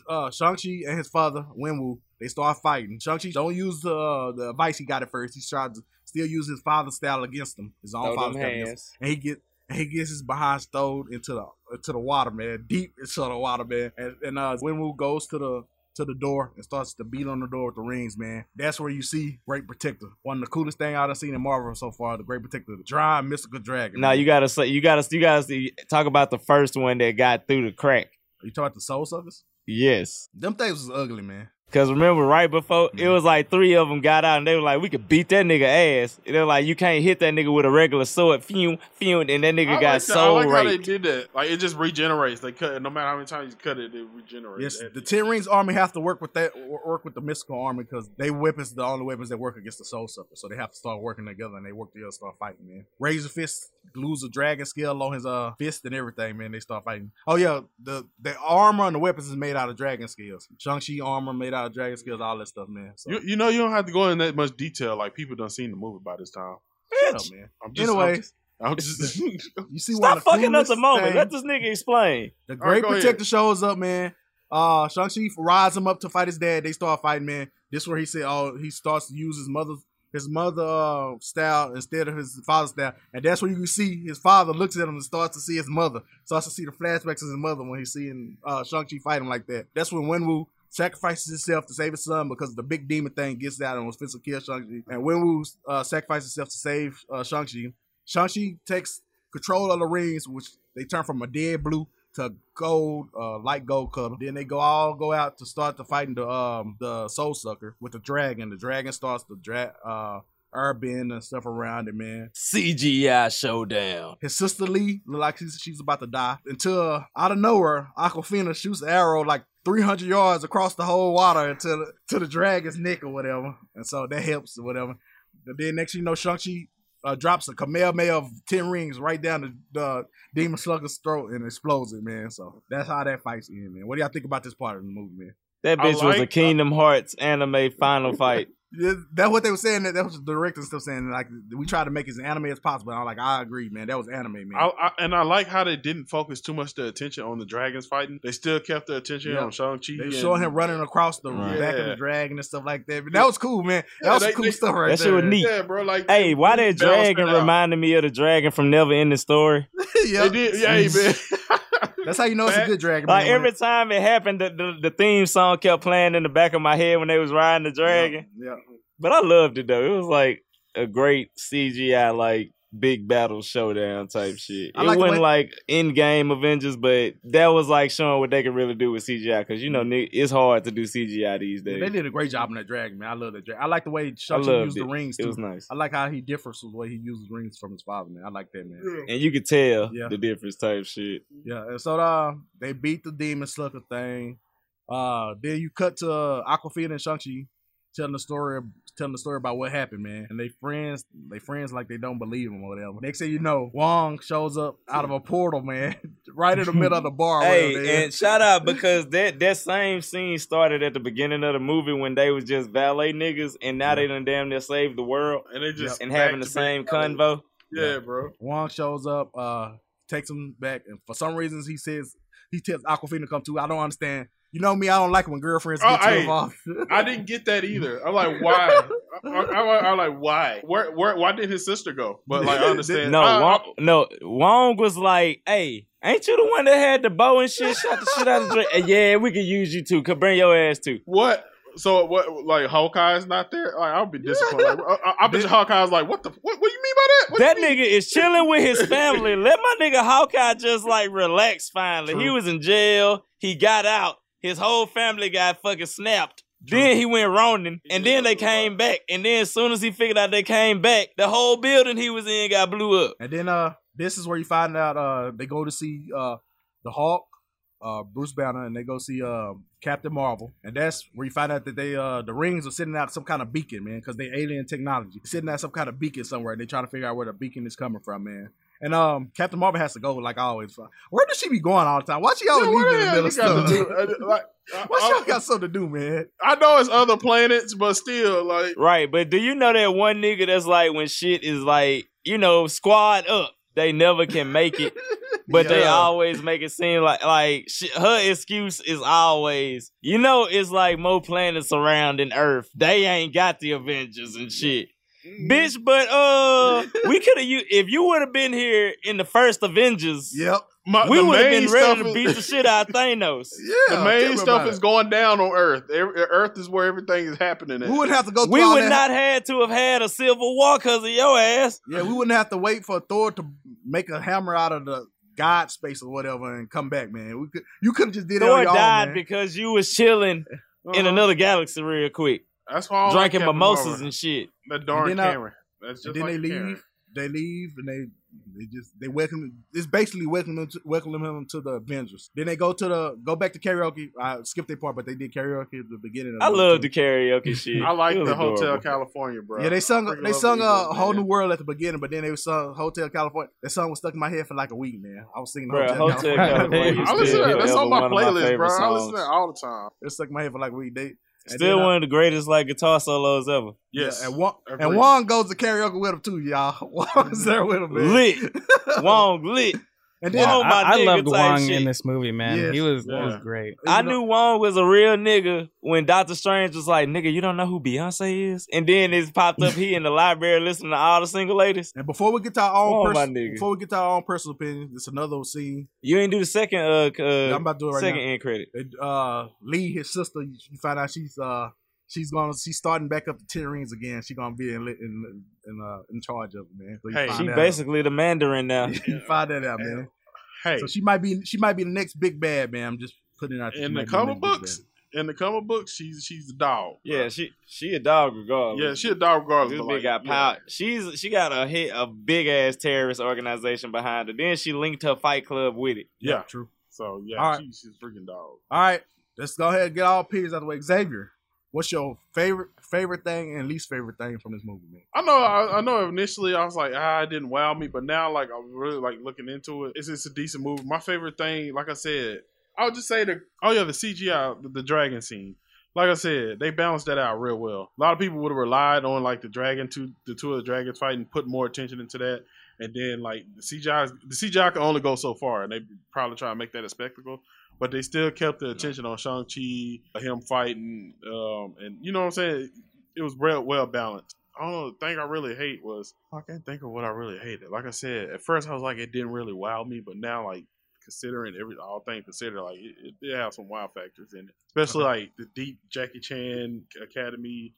uh Shang-Chi and his father, Wenwu, they start fighting. Shang-Chi don't use the uh, the advice he got at first. He tried to still use his father's style against him. His own Throw father's style against him. And he get and he gets his behind stowed into the into the water, man. Deep into the water, man. And, and uh Wenwu goes to the to the door and starts to beat on the door with the rings, man. That's where you see Great Protector. One of the coolest thing I've seen in Marvel so far, the Great Protector, the dry mystical dragon. Now man. you gotta say you gotta you gotta see, talk about the first one that got through the crack. you talking about the soul suckers? Yes. Them things was ugly, man. Cause remember, right before Mm-hmm. it was like three of them got out and they were like, "We could beat that nigga ass." And they're like, "You can't hit that nigga with a regular sword." Fume, fume, and that nigga I got like that. I soul like how they did that. Like it just regenerates. They cut it. No matter how many times you cut it, it regenerates. Yes, the Ten Rings army have to work with that work with the mystical army because they weapons the only weapons that work against the soul Sucker. So they have to start working together and they work together, start fighting, man. Razor fist glues a dragon scale on his uh fist and everything, man. They start fighting. Oh yeah, the the armor and the weapons is made out of dragon scales. Shang Chi armor made out of dragon scales, all that stuff, man. So You, you know you don't have to go in that much detail. Like people done seen the movie by this time. shut up, man. I'm just, Anyway. I'm just, I'm just You see, one Stop the fucking up coolest the moment. things- Let this nigga explain. The All right, Great go ahead. Protector shows up, man. Uh, Shang-Chi rides him up to fight his dad. They start fighting, man. This is where he said, oh, he starts to use his mother's his mother uh, style instead of his father's style, and that's where you can see his father looks at him and starts to see his mother, starts to see the flashbacks of his mother when he's seeing uh, Shang-Chi fight him like that. That's when Wenwu sacrifices himself to save his son because the big demon thing gets out and was supposed to kill Shang-Chi, and Wenwu uh, sacrifices himself to save uh, Shang-Chi. Shang-Chi takes control of the rings, which they turn from a dead blue to gold, uh, light gold color. Then they go all go out to start the fighting the um the soul sucker with the dragon. The dragon starts to drag uh airbend and stuff around it, man. CGI showdown. His sister Lee look like she's, she's about to die until uh, out of nowhere, Awkwafina shoots an arrow like 300 yards across the whole water into the, to the dragon's neck or whatever, and so that helps or whatever. But then next thing you know, Shang-Chi uh, drops a Kamehameha of 10 rings right down the, the Demon Slugger's throat and explodes it, man. So that's how that fight's in, man. What do y'all think about this part of the movie, man? That I bitch was a Kingdom Hearts anime final fight. Yeah, That's what they were saying. That, that was the director still saying. Like we tried to make it as anime as possible. And I'm like, I agree, man. That was anime, man. I, I, and I like how they didn't focus too much their attention on the dragons fighting. They still kept their attention Yeah. on Shang Chi. They were showing him running across the Right. back of the dragon and stuff like that. But that was cool, man. That Yeah, was they- cool they- stuff right That shit was neat. Yeah, bro. Like, Hey, why that dragon reminded me of the dragon from Never Ending Story? yeah. They did, yeah, hey, man. That's how you know it's a good dragon. Like man, every time it happened, the, the, the theme song kept playing in the back of my head when they was riding the dragon. Yeah. But I loved it though. It was like a great CGI like big battle showdown type shit. I it like wasn't way- like in game Avengers, but that was like showing what they could really do with CGI. Because you know it's hard to do CGI these days. They did a great job on that dragon, man. I love that dragon. I like the way Shang-Chi loved used the it. rings It too. was nice. I like how he differs from the way he uses rings from his father, man. I like that, man. and you could tell Yeah. the difference type shit. Yeah, and so uh, they beat the demon sucker thing. Uh, then you cut to uh, Awkwafina and Shang-Chi telling the story telling the story about what happened, man. And they friends they friends like they don't believe him or whatever. Next thing you know, Wong shows up out of a portal, man, right in the middle of the bar. Hey, and shout out because that that same scene started at the beginning of the movie when they was just valet niggas, and now they done damn near saved the world and they just and having the same back. convo. Yeah, bro. Wong shows up, uh, takes him back, and for some reasons he says he tells Awkwafina to come too. I don't understand. You know me, I don't like when girlfriends Oh, get too hey, involved. I didn't get that either. I'm like, why? I, I, am like, why? Where, where? Why did his sister go? But like, I understand. No, I- Wong, no, Wong was like, "Hey, ain't you the one that had the bow and shit? Shot the shit out of the drink. Yeah, we could use you too. Could bring your ass too." What? So what? Like Hawkeye's not there? Like I'll be disappointed. Like, I, I, I bet you Hawkeye's like, what the? What? What do you mean by that? What That do you mean? nigga is chilling with his family. Let my nigga Hawkeye just like relax finally. He was in jail. He got out. His whole family got fucking snapped. Then he went Ronin, and then they came back. And then as soon as he figured out they came back, the whole building he was in got blew up. And then uh, this is where you find out uh, they go to see uh, the Hulk, uh, Bruce Banner, and they go see uh, Captain Marvel, and that's where you find out that they uh, the rings are sitting out some kind of beacon, man, because they alien technology sitting out some kind of beacon somewhere. and They trying to figure out where the beacon is coming from, man. And um, Captain Marvel has to go like always. Where does she be going all the time? Why she always Yeah, leaving in the the middle of stuff? got do? Like, Why I- y'all got something to do, man? I know it's other planets, but still, like, Right, but do you know that one nigga that's like when shit is like, you know, squad up, they never can make it, but they always make it seem like like shit, her excuse is always, you know, it's like more planets surrounding Earth. They ain't got the Avengers and shit. Bitch, but uh, we could have you if you would have been here in the first Avengers. Yep, my, we would have been ready to is- beat the shit out of Thanos. Yeah, the main stuff is it. going down on Earth. Earth is where everything is happening. At. We wouldn't have to go. Through We all would that. not had to have had a civil war because of your ass. Yeah, we wouldn't have to wait for Thor to make a hammer out of the God space or whatever and come back, man. We could, you could have just did it Thor on your died man. because you was chilling in Uh-huh. another galaxy real quick, That's why I don't like drinking mimosas Marvel. and shit. That darn And then, uh, Cameron. That's just and then like they leave. Cameron. They leave and they they just they welcome. It's basically welcoming him to, welcome him to the Avengers. Then they go to the go back to karaoke. I skipped that part, but they did karaoke at the beginning. Of I love the karaoke shit. I like It was the Hotel. California, bro. Yeah, they sung they sung a movies, whole new world at the beginning, but then they sung Hotel California. That song was stuck in my head for like a week, man. I was singing Bruh, Hotel, Hotel California. California I listen to that. That's on my one of my playlist, favorite bro. I listen songs. to that all the time. It stuck in my head for like a week. They and Still then, uh, one of the greatest like guitar solos ever. Yes, Yeah, and Wong, and Agreed. Wong goes to karaoke with him too, y'all. Wong's there with him, man. Lit. Wong lit. And then Wong, my I, I nigga loved type Wong shit. in this movie, man. Yes. He was he was great. I knew Wong was a real nigga when Doctor Strange was like, nigga, you don't know who Beyonce is? And then it popped up he in the library listening to all the single ladies. And before we get to our own Oh, my nigga. before we get to our own personal opinion, it's another scene. You ain't do the second uh, uh Yeah, I'm about to do it right second now. end credit. It, uh, Lee, his sister, you find out she's uh she's gonna she's starting back up the ten rings again. She's gonna be in in in uh in charge of it, man. So Hey, find She that basically the Mandarin now. out. you find that out, man. Hey, So she might be she might be the next big bad, man. I'm just putting it out. there. In the might be comic books, in the comic books, she's she's the dog. bro. Yeah, she she a dog regardless. yeah, she a dog regardless. This bitch like, got yeah. power. She's she got a hit a big ass terrorist organization behind her. Then she linked her fight club with it. Yeah, true. So yeah, All right. she, she's a freaking dog. All right, let's go ahead and get all opinions out of the way. Xavier, what's your favorite favorite thing and least favorite thing from this movie, man? I know, I, I know. Initially, I was like, ah, it didn't wow me, but now, like, I'm really like looking into it. It's, it's a decent movie. My favorite thing, like I said, I would just say the oh yeah, the CGI, the, the dragon scene. Like I said, they balanced that out real well. A lot of people would have relied on like the dragon two, the two of the dragons fighting, put more attention into that, and then like the CGI, the CGI can only go so far, and they probably try to make that a spectacle. But they still kept the attention on Shang Chi, him fighting, um, and you know what I'm saying. It was well well balanced. I don't know. The thing I really hate was I can't think of what I really hated. Like I said, at first I was like it didn't really wow me, but now like considering every all things considered, like it, it did have some wow factors in it, especially like the deep Jackie Chan Academy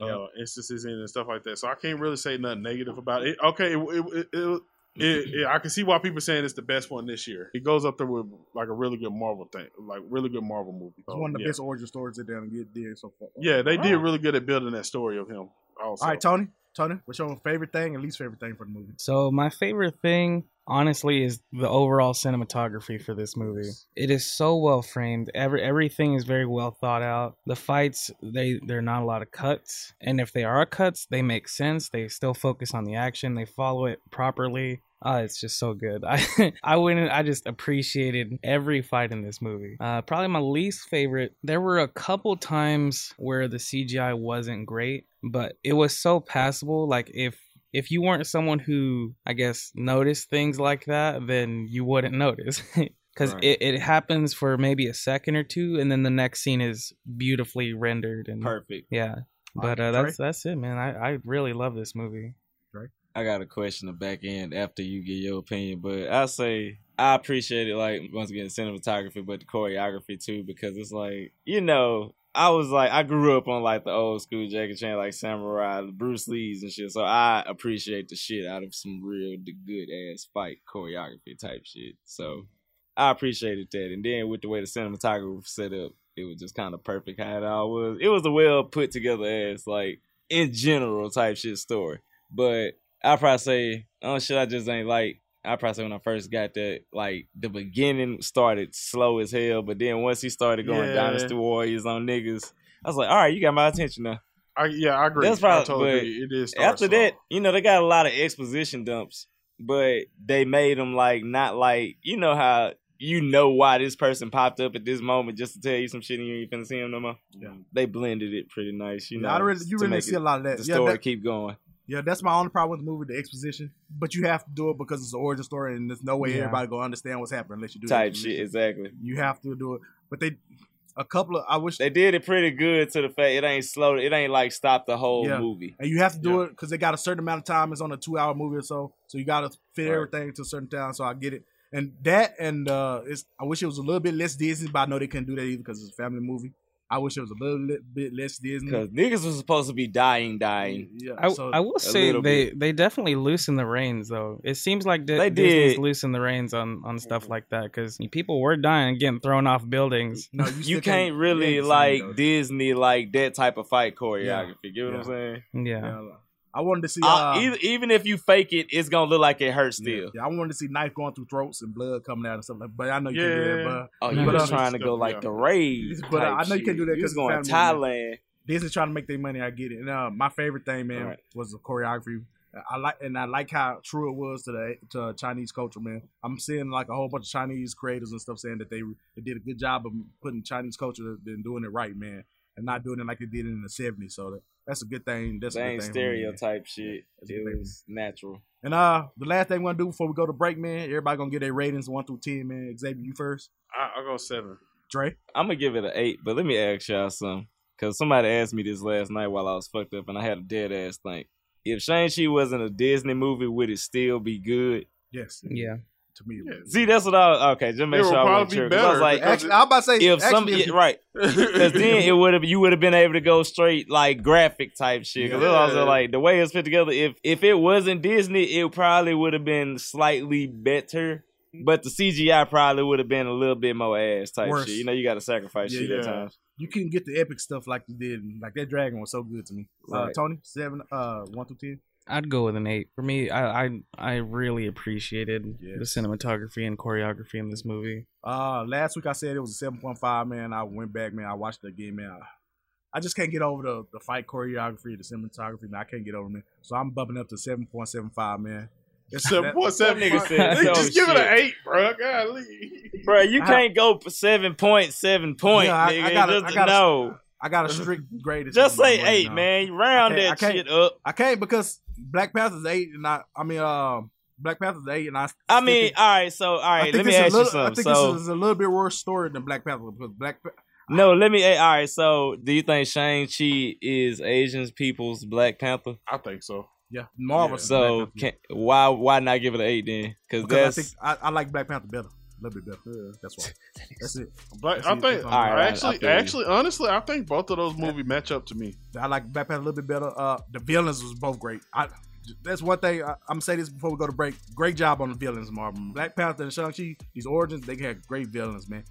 uh, instances in it and stuff like that. So I can't really say nothing negative about it. Okay, it, it, it, it, it, it- I can see why people saying it's the best one this year. It goes up there with like a really good Marvel thing, like really good Marvel movie. It's one of the yeah. best origin stories that they done get did so far. Yeah, they All did right. really good at building that story of him. Also, All right, Tony. Tony, what's your favorite thing and least favorite thing for the movie? So my favorite thing, honestly, is the overall cinematography for this movie. It is so well framed. Every everything is very well thought out. The fights, they they're not a lot of cuts, and if they are cuts, they make sense. They still focus on the action. They follow it properly. Ah, it's just so good. I I wouldn't. I just appreciated every fight in this movie. Uh, probably my least favorite. There were a couple times where the CGI wasn't great, but it was so passable. Like if if you weren't someone who I guess noticed things like that, then you wouldn't notice. Because Right. it, it happens for maybe a second or two, and then the next scene is beautifully rendered and Perfect. yeah. But uh, that's that's it, man. I, I really love this movie. I got a question to back end after you get your opinion, but I say I appreciate it. Like once again, cinematography, but the choreography too, because it's like you know. I was like, I grew up on like the old school Jackie Chan, like Samurai, Bruce Lee's and shit. So I appreciate the shit out of some real the good ass fight choreography type shit. So I appreciated that. And then with the way the cinematography was set up, it was just kind of perfect how it all was. It was a well put together ass like in general type shit story. But I probably say oh shit I just ain't like. I probably say when I first got that, like the beginning started slow as hell, but then once he started going Yeah. Dynasty Warriors on niggas, I was like, all right, you got my attention now. I, yeah, I agree. That's probably I totally. It is after slow. that, you know, they got a lot of exposition dumps, but they made them like not like you know how you know why this person popped up at this moment just to tell you some shit and you ain't finna see him no more. Yeah. They blended it pretty nice, you Yeah, know. I really, you really see a lot of that. The Yeah, story that- keep going. Yeah, that's my only problem with the movie, the exposition. But you have to do it because it's an origin story, and there's no way Yeah. everybody gonna understand what's happening unless you do Type shit, exactly. You have to do it. But they, a couple of, I wish They did it pretty good to the fact it ain't slow. It ain't like stop the whole Yeah. movie. And you have to do it because they got a certain amount of time. It's on a two hour movie or so. So you got to fit everything to a certain time. So I get it. And that, and uh, it's, I wish it was a little bit less Disney, but I know they couldn't do that either because it's a family movie. I wish it was a little li- bit less Disney. Because niggas was supposed to be dying, dying. Yeah, I, so I will say they, bit. they definitely loosen the reins though. It seems like Di- They Disney's did. loosen the reins on, on stuff like that because people were dying and getting thrown off buildings. no, You can't really like Disney like that type of fight choreography. Get what I'm saying? Yeah. I wanted to see. Uh, Uh, even, even if you fake it, it's gonna look like it hurts still. Yeah, I wanted to see knife going through throats and blood coming out and stuff like. But I know you can do that. Yeah. But Oh, you but, was uh, trying to go like the rage. But uh, I know you can shit. do that You was because going Thailand. Disney trying to make their money. I get it. And uh, my favorite thing, man, Right. was the choreography. I like and I like how true it was to the to Chinese culture, man. I'm seeing like a whole bunch of Chinese creators and stuff saying that they they did a good job of putting Chinese culture and doing it right, man, and not doing it like they did in the '70s. So that, that's a good thing. That's a good ain't thing for stereotype shit. That's It good thing. was natural. And uh, the last thing we're gonna do before we go to break, man, everybody gonna get their ratings one through ten, man. Xavier, you first. I, I'll go seven. Dre. I'm gonna give it an eight, but let me ask y'all something. Cause somebody asked me this last night while I was fucked up, and I had a dead ass think. If Shang Chi wasn't a Disney movie, would it still be good? Yes. Yeah. To me, See, that's what I was okay. Just make It sure I wasn't probably be I was like, Actually, I'm about to say if some yeah, right, because then it would have you would have been able to go straight like graphic type shit. Because I was like the way it's put together. If if it wasn't Disney, it probably would have been slightly better. But the CGI probably would have been a little bit more ass type Worse. shit. You know, you got to sacrifice Yeah, shit at times. you couldn't get the epic stuff like you did. Like that dragon was so good to me. Uh, Tony, seven, uh, one through ten. I'd go with an eight. For me, I I, I really appreciated the cinematography and choreography in this movie. Uh, last week I said it was a seven point five. Man, I went back, man. I watched it again, man. I, I just can't get over the the fight choreography, the cinematography. Man, I can't get over, man. So I'm bumping up to seven point seven five, man. It's Seven point seven. That nigga said Nigga, so just give it an eight, bro. Golly. Bro, you can't go for seven point seven point, Yeah, I- nigga. I gotta- just I gotta- no. I got a strict grade. Just say eight, no. man. You round I can't- that I can't- shit up. I can't because Black Panther's eight, and I, I mean, um, Black Panther's eight, and I. I mean, think- all right. So, all right, I think Let me it's a ask you something. I think So, this is a little bit worse story than Black Panther because Black. Pa- no, let me. All right. So, do you think Shang Chi is Asian people's Black Panther? I think so. Yeah, Marvel. So, can, why why not give it an eight then? Because Because that's I think I, I like Black Panther better, a little bit better. That's why. That's it. But That's I it. think That's all. right, I actually, you. actually, honestly, I think both of those movies match up to me. I like Black Panther a little bit better. Uh, the villains was both great. I, that's one thing I, I'm gonna say this before we go to break. Great job on the villains, Marvel. Black Panther and Shang Chi. These origins, they had great villains, man.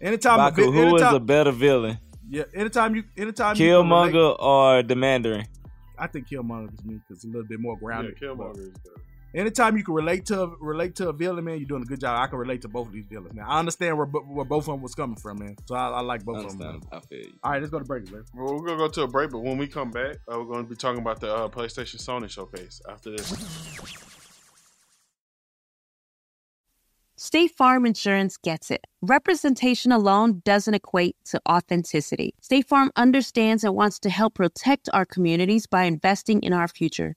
Anytime, a Baku, vi- who is anytime, a better villain, yeah, anytime you, anytime you can Killmonger or the Mandarin? I think Killmonger is me because it's a little bit more Yeah, grounded. Killmonger is better. Anytime you can relate to relate to a villain, man, you're doing a good job. I can relate to both of these villains. Now I understand where where both of them was coming from, man. So I, I like both of them. Man. I feel you. All right, let's go to break, man. Well, we're gonna go to a break, but when we come back, uh, we're gonna be talking about the uh, PlayStation Sony showcase after this. State Farm Insurance gets it. Representation alone doesn't equate to authenticity. State Farm understands and wants to help protect our communities by investing in our future.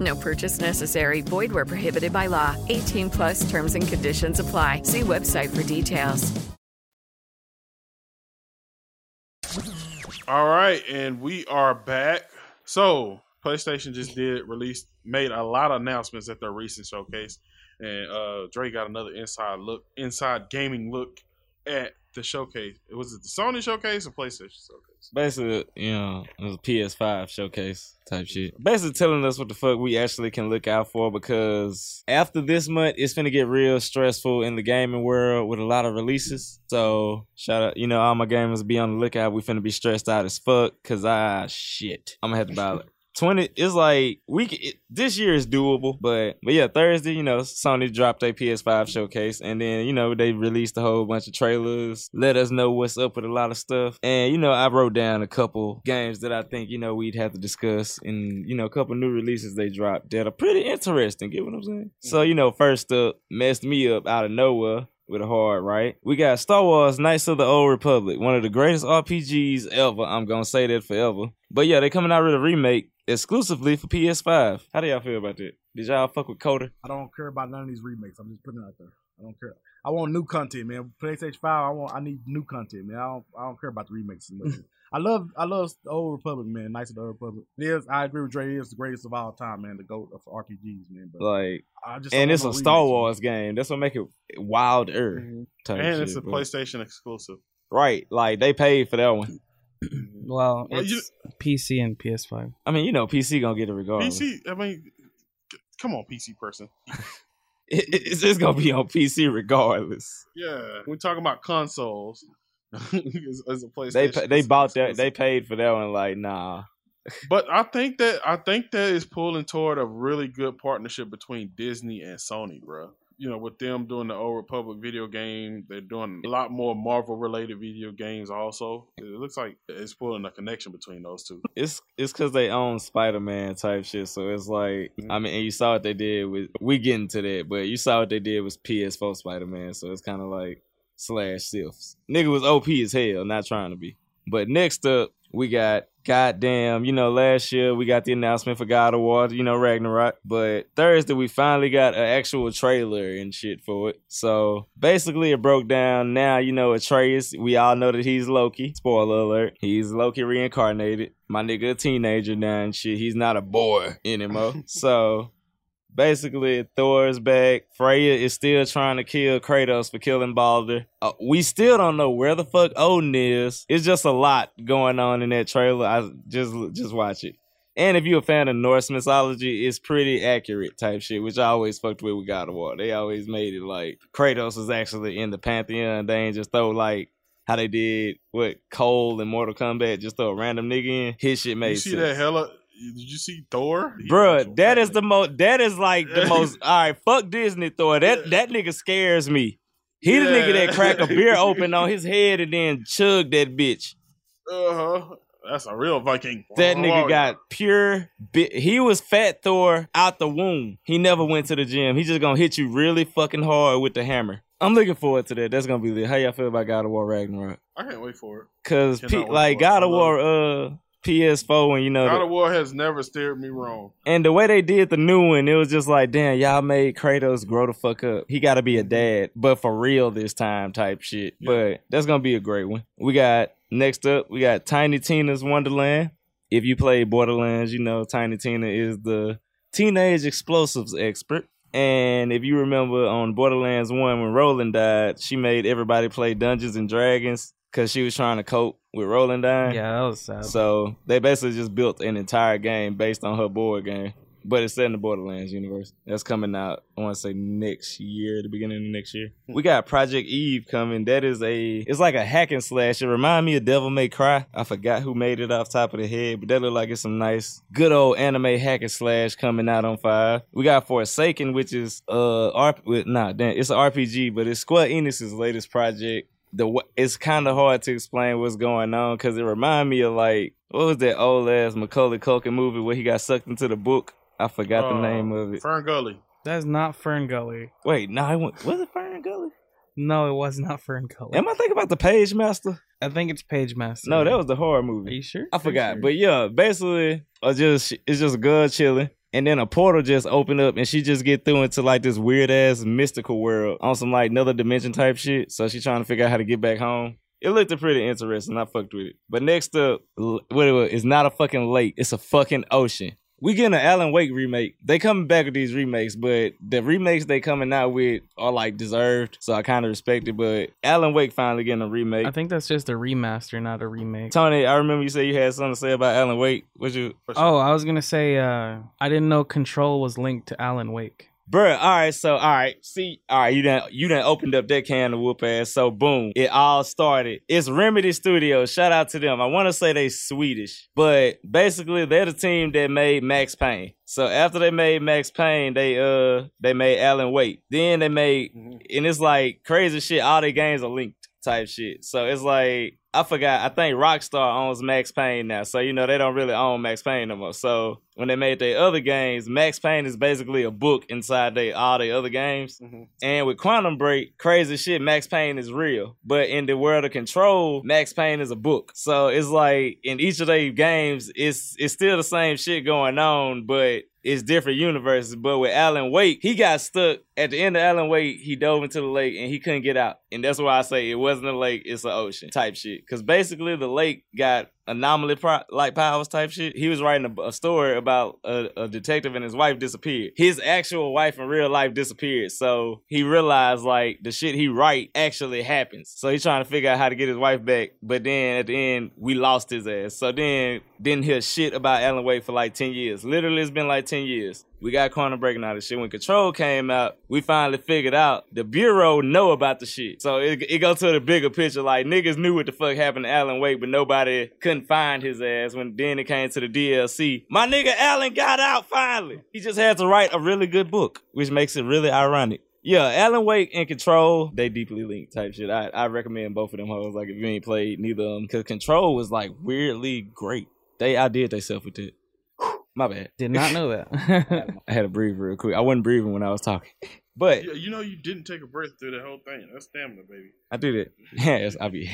No purchase necessary. Void where prohibited by law. 18 plus terms and conditions apply. See website for details. All right, and we are back. So PlayStation just did release made a lot of announcements at their recent showcase, and uh Dre got another inside look, inside gaming look at the showcase. Was it the Sony showcase or PlayStation showcase? Basically, you know, it was a PS5 showcase type shit. Basically telling us what the fuck we actually can look out for because after this month, it's gonna get real stressful in the gaming world with a lot of releases. So shout out, you know, all my gamers be on the lookout. We finna be stressed out as fuck because I ah, shit. I'm gonna have to buy 20 it's like we it, this year is doable but but yeah thursday you know sony dropped a ps5 showcase and then you know they released a whole bunch of trailers let us know what's up with a lot of stuff and you know i wrote down a couple games that i think you know we'd have to discuss and you know a couple new releases they dropped that are pretty interesting get what i'm saying? So mm. you know first up messed me up out of nowhere with a hard right. We got Star Wars Knights of the Old Republic, one of the greatest RPGs ever. I'm gonna say that forever. But yeah, they're coming out with a remake exclusively for PS5. How do y'all feel about that? Did y'all fuck with KOTOR? I don't care about none of these remakes. I'm just putting it out there. I don't care. I want new content, man. PlayStation Five. I want. I need new content, man. I don't. I don't care about the remakes. as much. I love. I love the Old Republic, man. Knights of the Old Republic. It is. I agree with Dre. It is the greatest of all time, man. The goat of RPGs, man. But Like, I just and it's a want Star remakes, man. Wars game. That's what make it wilder. Mm-hmm. type And shit, it's a but- PlayStation exclusive. Right, like they paid for that one. Mm-hmm. Well, Well, it's you- PC and PS5. I mean, you know, PC gonna get it regardless. PC. I mean, c- come on, PC person. It- it- it's just gonna be on PC regardless. Yeah, we're talking about consoles. As, as a PlayStation, They they bought that. They paid for that one. Like, nah. But I think that I think that is pulling toward a really good partnership between Disney and Sony, bro. You know, with them doing the Old Republic video game, they're doing a lot more Marvel related video games. Also, it looks like it's pulling a connection between those two. It's it's because they own Spider Man type shit. So it's like, I mm-hmm. mean, and you saw what they did with. We get into that, but you saw what they did with PS4 Spider Man. So it's kind of like slash sifts. Nigga was OP as hell, not trying to be. But next up, we got goddamn. You know, last year we got the announcement for God of War. You know, Ragnarok. But Thursday we finally got an actual trailer and shit for it. So basically, it broke down. Now you know Atreus. We all know that he's Loki. Spoiler alert. He's Loki reincarnated. My nigga, a teenager now and shit. He's not a boy anymore. so basically Thor's back. Freya is still trying to kill Kratos for killing Baldur. Uh, we still don't know where the fuck Odin is. It's just a lot going on in that trailer. I just just watch it. And if you're a fan of Norse mythology, it's pretty accurate type shit, which I always fucked with with God of War. They always made it like Kratos is actually in the pantheon. They ain't just throw like how they did with Cole and Mortal Kombat, just throw a random nigga in. His shit made you see sense. that hella? Did you see Thor? He- Bruh, that is the most. That is like the most. All right, fuck Disney Thor. That that nigga scares me. He the nigga that crack a beer open on his head and then chug that bitch. Uh huh. That's a real Viking. That nigga got pure. Bi- he was fat Thor out the womb. He never went to the gym. He just gonna hit you really fucking hard with the hammer. I'm looking forward to that. That's gonna be lit. How y'all feel about God of War Ragnarok? I can't wait for it. Cause Cannot pe- like. God of War, uh, PS4 and you know. God the- of War has never steered me wrong. and the way they did the new one, it was just like, damn, y'all made Kratos grow the fuck up. He got to be a mm-hmm. dad, but for real this time, type shit. But that's gonna be a great one. We got next up, we got Tiny Tina's Wonderland. If you play Borderlands, you know Tiny Tina is the teenage explosives expert. And if you remember on Borderlands 1, when Roland died, she made everybody play Dungeons and Dragons because she was trying to cope with Rolling Down. Yeah, that was sad. So they basically just built an entire game based on her board game. But it's set in the Borderlands universe. That's coming out, I want to say next year, the beginning of next year. We got Project Eve coming. That is a, it's like a hack and slash. It remind me of Devil May Cry. I forgot who made it off top of the head, but that look like it's some nice, good old anime hack and slash coming out on five. We got Forspoken, which is, uh, RP, with, nah, damn, it's an RPG, but it's Square Enix's latest project the it's kind of hard to explain what's going on because it remind me of like what was that old ass Macaulay Culkin movie where he got sucked into the book? I forgot the Uh, name of it. Fern Gully. That's not Fern Gully. Wait, no, I went, was it Fern Gully? No, it was not Fern Gully. Am I thinking about the Pagemaster? I think it's Pagemaster. No, that was the horror movie. Are you sure? I forgot, but yeah, basically, uh, just it's just a girl chilling, and then a portal just opened up, and she just get through into like this weird ass mystical world on some like another dimension type shit. So she trying to figure out how to get back home. It looked pretty interesting. I fucked with it. But next up, what it's not a fucking lake. It's a fucking ocean. We getting an Alan Wake remake. They coming back with these remakes, but the remakes they coming out with are like deserved. So I kind of respect it. But Alan Wake finally getting a remake. I think that's just a remaster, not a remake. Tony, I remember you said you had something to say about Alan Wake. What you? Oh, I was gonna say uh I didn't know Control was linked to Alan Wake. Bruh, all right, so all right, see, all right, you done you done opened up that can of whoop ass. So boom, it all started. It's Remedy Studios. Shout out to them. I want to say they Swedish, but basically they're the team that made Max Payne. So after they made Max Payne, they uh they made Alan Wake. Then they made and it's like crazy shit. All their games are linked type shit. So it's like I forgot. I think Rockstar owns Max Payne now. So you know they don't really own Max Payne no more. So when they made their other games, Max Payne is basically a book inside they all their other games. Mm-hmm. And with Quantum Break, crazy shit, Max Payne is real. But in the world of Control, Max Payne is a book. So it's like in each of their games, it's it's still the same shit going on, but it's different universes. But with Alan Wake, he got stuck at the end of Alan Wake. He dove into the lake and he couldn't get out. And that's why I say it wasn't a lake; it's an ocean type shit. Because basically, the lake got anomaly pro- like powers type shit. He was writing a, a story about a, a detective and his wife disappeared. His actual wife in real life disappeared. So he realized like the shit he write actually happens. So he's trying to figure out how to get his wife back. But then at the end, we lost his ass. So then didn't hear shit about Alan Wake for like 10 years. Literally, it's been like 10 years. We got Corner breaking out of shit. When Control came out, we finally figured out the Bureau know about the shit. So it, it go to the bigger picture. Like niggas knew what the fuck happened to Alan Wake, but nobody couldn't find his ass. When then it came to the DLC, my nigga Alan got out finally. He just had to write a really good book, which makes it really ironic. Yeah, Alan Wake and Control, they deeply linked type shit. I, I recommend both of them hoes. Like if you ain't played neither of them, because Control was like weirdly great. They outdid themselves with it. My bad. Did not know that. I had to breathe real quick. I wasn't breathing when I was talking. But Yeah, you know you didn't take a breath through the whole thing. That's stamina, baby. I did it. Yes, I'll be.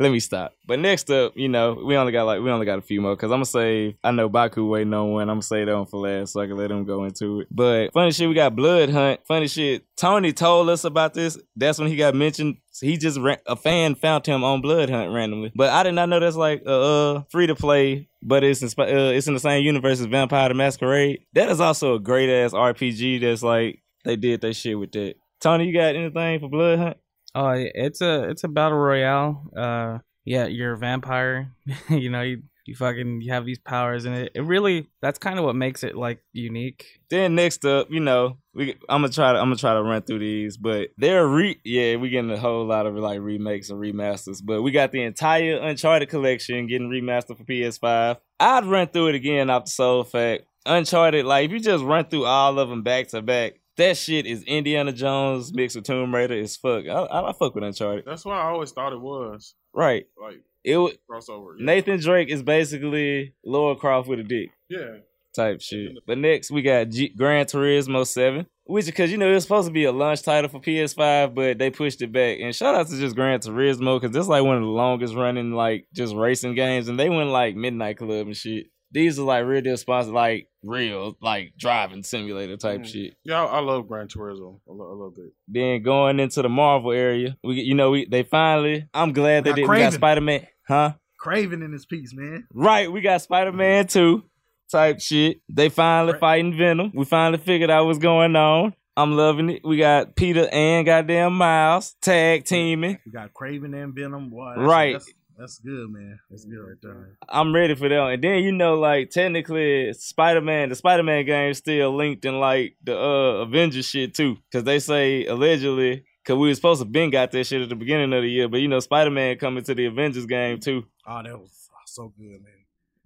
Let me stop. But next up, you know, we only got like we only got a few more because I'm gonna say I know Baku waiting on one. I'm gonna say that one for last so I can let him go into it. But funny shit, we got Bloodhunt. Funny shit, Tony told us about this. That's when he got mentioned. He just ran, a fan found him on Bloodhunt randomly. But I did not know that's like uh, uh free to play. But it's in, uh, it's in the same universe as Vampire the Masquerade. That is also a great ass RPG. That's like they did that shit with that. Tony, you got anything for Bloodhunt? Oh, it's a it's a battle royale. Uh, yeah, you're a vampire. you know, you you fucking you have these powers, and it, it really that's kind of what makes it like unique. Then next up, you know, we I'm gonna try to I'm gonna try to run through these, but they're re yeah, we getting a whole lot of like remakes and remasters. But we got the entire Uncharted collection getting remastered for PS5. I'd run through it again off the sole fact. Uncharted, like if you just run through all of them back to back, that shit is Indiana Jones mixed with Tomb Raider as fuck. I, I, I fuck with Uncharted. That's what I always thought it was. Right. Like It would crossover. Yeah. Nathan Drake is basically Lara Croft with a dick. Yeah. type shit. But next we got G- Gran Turismo Seven, which because you know it was supposed to be a launch title for PS5, but they pushed it back. And shout out to just Gran Turismo because this is like one of the longest running like just racing games, and they went like Midnight Club and shit. These are like real deal sponsors, like real like driving simulator type Mm. shit. Yeah, I, I love Gran Turismo. I love, I love that. Then going into the Marvel area, we you know we they finally. I'm glad they did. We got Spider Man, huh? Kraven in his piece, man. Right, we got Spider Man 2 type shit. They finally fighting Venom. We finally figured out what's going on. I'm loving it. We got Peter and goddamn Miles tag teaming. We got Kraven and Venom. Boy, Right. That's, that's good, man. That's good right there. I'm ready for that. And then you know, like technically, Spider Man, the Spider Man game still linked in like the uh Avengers shit too, because they say allegedly. Cause we was supposed to been got that shit at the beginning of the year, but you know Spider Man coming to the Avengers game too, Oh, that was so good, man.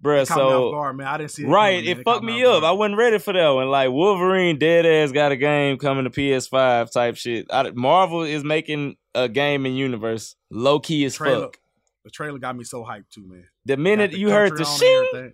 bruh. It caught me off So guard, man. I didn't see it right, coming, it It fucked me me off up. I wasn't ready for that one. Like Wolverine, dead ass got a game coming to PS5 type shit. I, Marvel is making a game in universe, low key as Trailer, fuck. The trailer got me so hyped too, man. The minute the you heard the shing,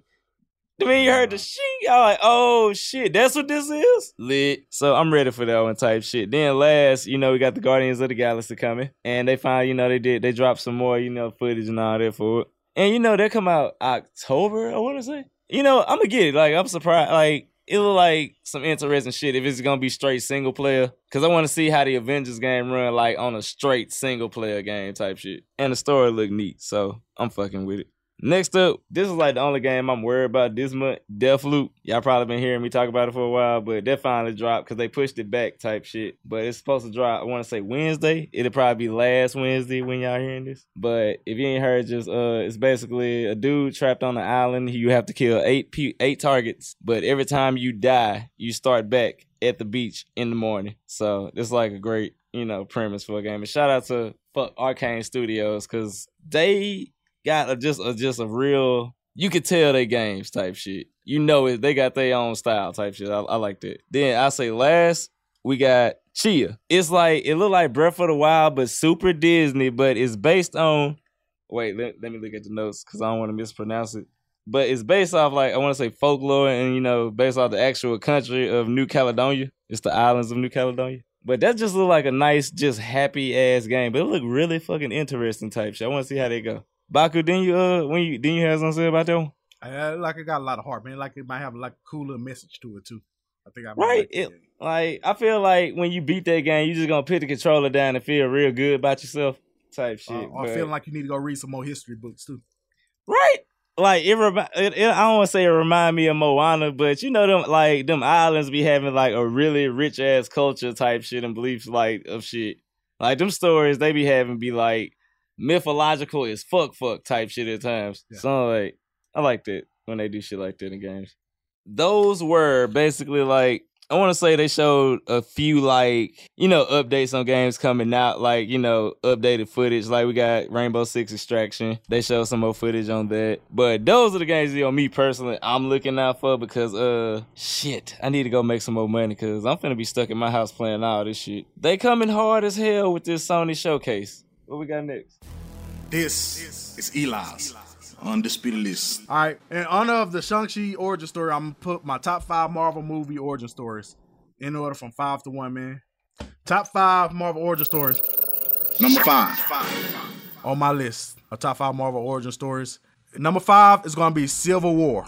the minute you heard the shing, y'all like, oh shit, that's what this is? Lit. So I'm ready for that one type shit. Then last, you know, we got the Guardians of the Galaxy coming. And they find, you know, they did they dropped some more, you know, footage and all that for it. And you know, they come out October, I wanna say. You know, I'm gonna get it. Like, I'm surprised. Like, it look like some interesting shit if it's gonna be straight single player. Cause I wanna see how the Avengers game run like on a straight single player game type shit. And the story look neat. So I'm fucking with it. Next up, this is like the only game I'm worried about this month. Deathloop. Y'all probably been hearing me talk about it for a while, but that finally dropped because they pushed it back type shit. But it's supposed to drop, I want to say Wednesday. It'll probably be last Wednesday when y'all hearing this. But if you ain't heard, just uh, it's basically a dude trapped on an island. You have to kill eight pe- eight targets, but every time you die, you start back at the beach in the morning. So it's like a great, you know, premise for a game. And shout out to fuck Arkane Studios because they got a, just a, just a real. You could tell they games type shit. You know it. They got their own style type shit. I, I like that. Then I say last we got Tchia. It's like it looked like Breath of the Wild, but super Disney. But it's based on. Wait, let, let me look at the notes because I don't want to mispronounce it. But it's based off like I want to say folklore and you know based off the actual country of New Caledonia. It's the islands of New Caledonia. But that just look like a nice, just happy ass game. But it look really fucking interesting type shit. I want to see how they go. Baku, didn't you uh when you didn't you have something to say about that one? I, like it got a lot of heart, man. Like it might have like a cooler message to it too. I think I might Right. like It, like I feel like when you beat that game, you just gonna put the controller down and feel real good about yourself. Type shit. Uh, or but- feeling like you need to go read some more history books too. Right. Like it, remi- it, it I don't want to say it remind me of Moana, but you know them like them islands be having like a really rich ass culture type shit and beliefs like of shit. Like them stories they be having be like mythological as fuck fuck type shit at times. So like I liked it when they do shit like that in games. Those were basically like I want to say they showed a few like you know updates on games coming out, like you know updated footage. Like we got Rainbow Six Extraction. They showed some more footage on that. But those are the games you know me personally I'm looking out for because uh shit I need to go make some more money because I'm finna be stuck in my house playing all this shit. They coming hard as hell with this Sony showcase. What we got next? This is Eli's undisputed list. All right, in honor of the Shang-Chi origin story, I'm gonna put my top five Marvel movie origin stories in order from five to one, man. Top five Marvel origin stories. Number five. On my list of top five Marvel origin stories. Number five is gonna be Civil War.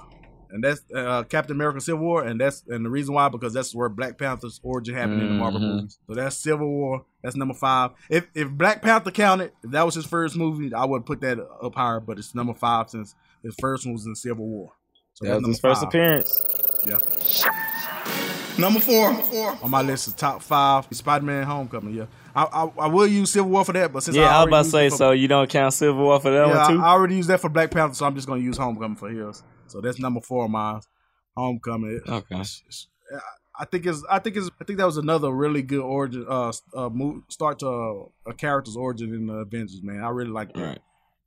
And that's uh, Captain America Civil War, and that's and the reason why because that's where Black Panther's origin happened in the Marvel Mhm. movies. So that's Civil War. That's number five. If if Black Panther counted, if that was his first movie, I would put that up higher. But it's number five since his first one was in Civil War. So That that's was his first five. appearance. Yeah. Number four. Number four. On my list is top five Spider-Man: Homecoming. Yeah, I, I I will use Civil War for that, but since yeah, I, was about to say for- so you don't count Civil War for that yeah, one too. I, I already used that for Black Panther, so I'm just gonna use Homecoming for his. So that's number four of mine. Homecoming. Okay. I think it's I think it's I think that was another really good origin uh uh move, start to a, a character's origin in the Avengers man. I really like that. Right.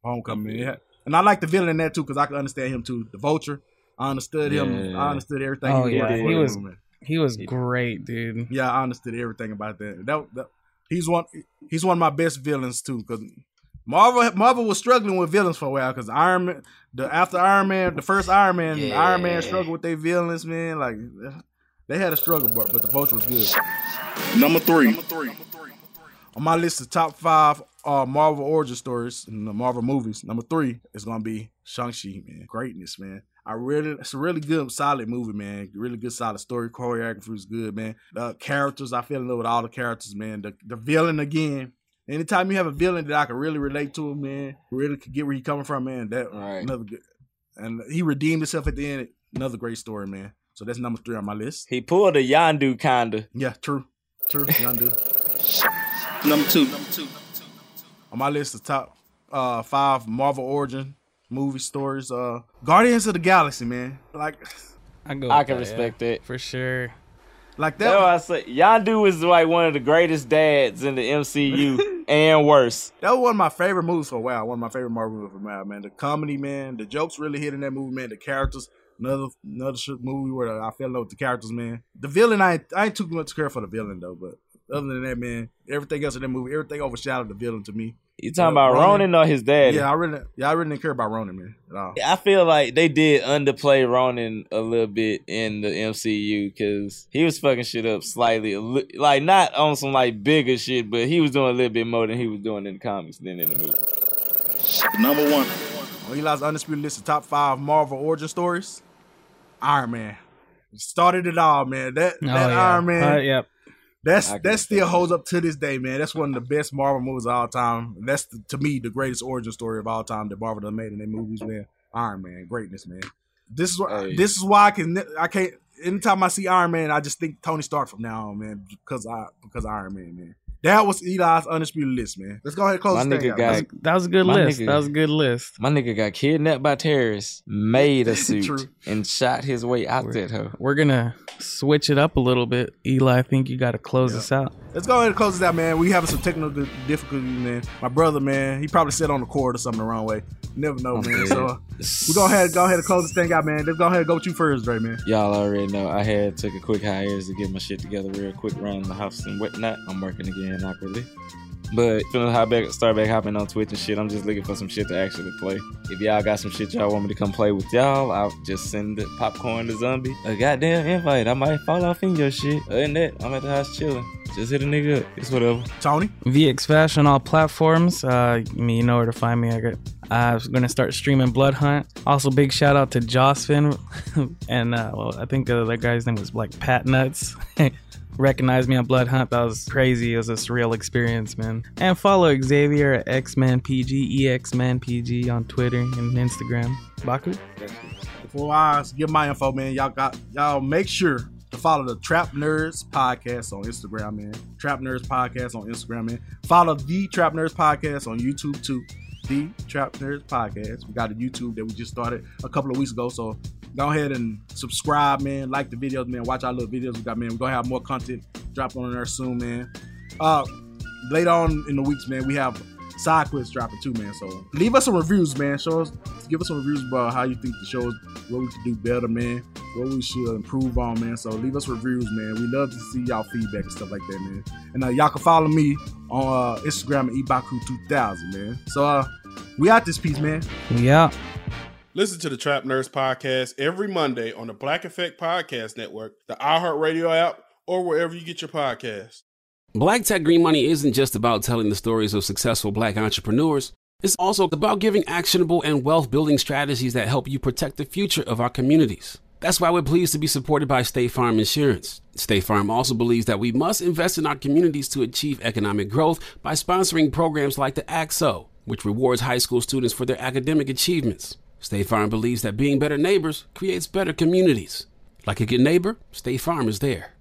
Homecoming. Yeah. And I like the villain in that too because I can understand him too. The Vulture. I understood him. I understood everything. Oh he, yeah, was he doing, was man. he was great, dude. Yeah, I understood everything about that. That, that he's one he's one of my best villains too because Marvel Marvel was struggling with villains for a while because Iron Man, the after Iron Man, the first Iron Man, Iron Man struggled with their villains, man. Like they had a struggle, but but the Vulture was good. Number three. On my list of top five uh, Marvel origin stories in the Marvel movies, number three is gonna be Shang-Chi, man. Greatness, man. I really, it's a really good, solid movie, man. Really good, solid story. Choreography was good, man. The characters, I fell in love with all the characters, man. The, the villain again. Anytime you have a villain that I can really relate to, man, really could get where he coming from, man. That another good, and he redeemed himself at the end. Another great story, man. So that's number three on my list. He pulled a Yondu kinda. Yeah, true, true. Yondu. Number two. Number two. on my list the top uh five Marvel origin movie stories. Uh Guardians of the Galaxy, man. Like I go. I can that, respect yeah. that. for sure. like That's that. why I say Yondu is like one of the greatest dads in the MCU and worse. That was one of my favorite movies for a while. One of my favorite Marvel movies for a while, man. The comedy, man. The jokes really hit in that movie, man. The characters. Another another sh- movie where I fell in love with the characters, man. The villain, I ain't, I ain't too much care for the villain though, but other than that, man, everything else in that movie, everything overshadowed the villain to me. You talking Uh, about Ronan or his dad? Yeah, I really, yeah, I really didn't care about Ronan, man, at all. I feel like they did underplay Ronan a little bit in the MCU because he was fucking shit up slightly, like not on some like bigger shit, but he was doing a little bit more than he was doing in the comics than in the movie. Number one. On Eli's undisputed list of top five Marvel origin stories, Iron Man started it all, man. That Oh, that yeah. Iron Man, Uh, yep. that's I can that still holds up to this day, man. That's one of the best Marvel movies of all time. That's the, to me the greatest origin story of all time that Marvel done made in their movies, man. Iron Man, greatness, man. This is why Hey. this is why I can I can't. Anytime I see Iron Man, I just think Tony Stark from now on, man, because I because Iron Man, man. That was Eli's undisputed list, man. Let's go ahead and close My this thing nigga got- Let's- That was a good list. nigga- That was a good list. My nigga got kidnapped by terrorists, made a suit, and shot his way out that hoe. We're gonna switch it up a little bit. Eli, I think you got to close this out. Let's go ahead and close this out, man. We having some technical difficulties, man. My brother, man, he probably sat on the cord or something the wrong way. Never know, man. Okay. So uh, we go ahead, go ahead and close this thing out, man. Let's go ahead and go with you first, Dre, man. Y'all already know I had took a quick hiatus to get my shit together real quick around the house and whatnot. I'm working again awkwardly. But feeling hop back, start back hopping on Twitch and shit. I'm just looking for some shit to actually play. If y'all got some shit y'all want me to come play with y'all, I'll just send the popcorn to zombie. A goddamn invite. I might fall off in your shit. Other than that, I'm at the house chilling. Just hit a nigga up. It's whatever. Tony, VX Fashion on all platforms. Uh, I mean, you know where to find me. I got. I'm gonna start streaming Bloodhunt. Also, big shout out to Jossfin, and uh, well, I think the other guy's name was like Pat Nuts. Recognized me on Bloodhunt. That was crazy. It was a surreal experience, man. And follow Xavier at Xman PG, EXman PG on Twitter and Instagram. Baku. before I give my info, man, y'all got y'all make sure to follow the Trap Nerds podcast on Instagram, man. Trap Nerds podcast on Instagram, man. Follow the Trap Nerds podcast on YouTube too. The Trap Nerds podcast. We got a YouTube that we just started a couple of weeks ago, so go ahead and subscribe, man. Like the videos, man. Watch our little videos we got, man. We're gonna have more content dropping on there soon, man. Uh, later on in the weeks, man, we have side quests dropping too, man. So leave us some reviews, man. Show us, give us some reviews about how you think the show is, what we could do better, man. What we should improve on, man. So leave us reviews, man. We love to see y'all feedback and stuff like that, man. And uh, y'all can follow me on uh, Instagram at Ibaku2000, man. So uh, we out this piece, man. Yeah. Listen to the Trap Nerds podcast every Monday on the Black Effect Podcast Network, the iHeartRadio app, or wherever you get your podcasts. Black Tech Green Money isn't just about telling the stories of successful black entrepreneurs. It's also about giving actionable and wealth building strategies that help you protect the future of our communities. That's why we're pleased to be supported by State Farm Insurance. State Farm also believes that we must invest in our communities to achieve economic growth by sponsoring programs like the ACT-SO, which rewards high school students for their academic achievements. State Farm believes that being better neighbors creates better communities. Like a good neighbor, State Farm is there.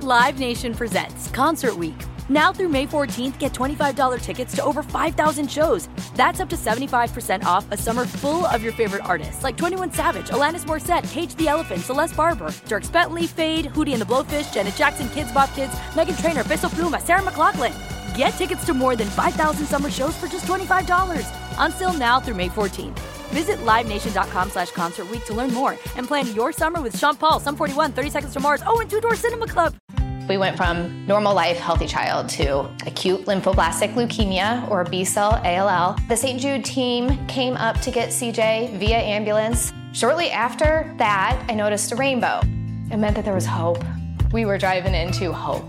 Live Nation presents Concert Week. Now through May 14th, get $25 tickets to over 5,000 shows. That's up to 75% off a summer full of your favorite artists like 21 Savage, Alanis Morissette, Cage the Elephant, Celeste Barber, Dierks Bentley, Feid, Hootie and the Blowfish, Janet Jackson, Kidz Bop Kids, Meghan Trainor, Peso Pluma, Sarah McLachlan. Get tickets to more than 5,000 summer shows for just $25. On sale now through May 14th. Visit LiveNation.com slash Concert to learn more and plan your summer with Sean Paul, Sum 41, 30 Seconds to Mars, oh, and Two Door Cinema Club. We went from normal life, healthy child to acute lymphoblastic leukemia or B cell ALL. The St. Jude team came up to get CJ via ambulance. Shortly after that, I noticed a rainbow. It meant that there was hope. We were driving into hope.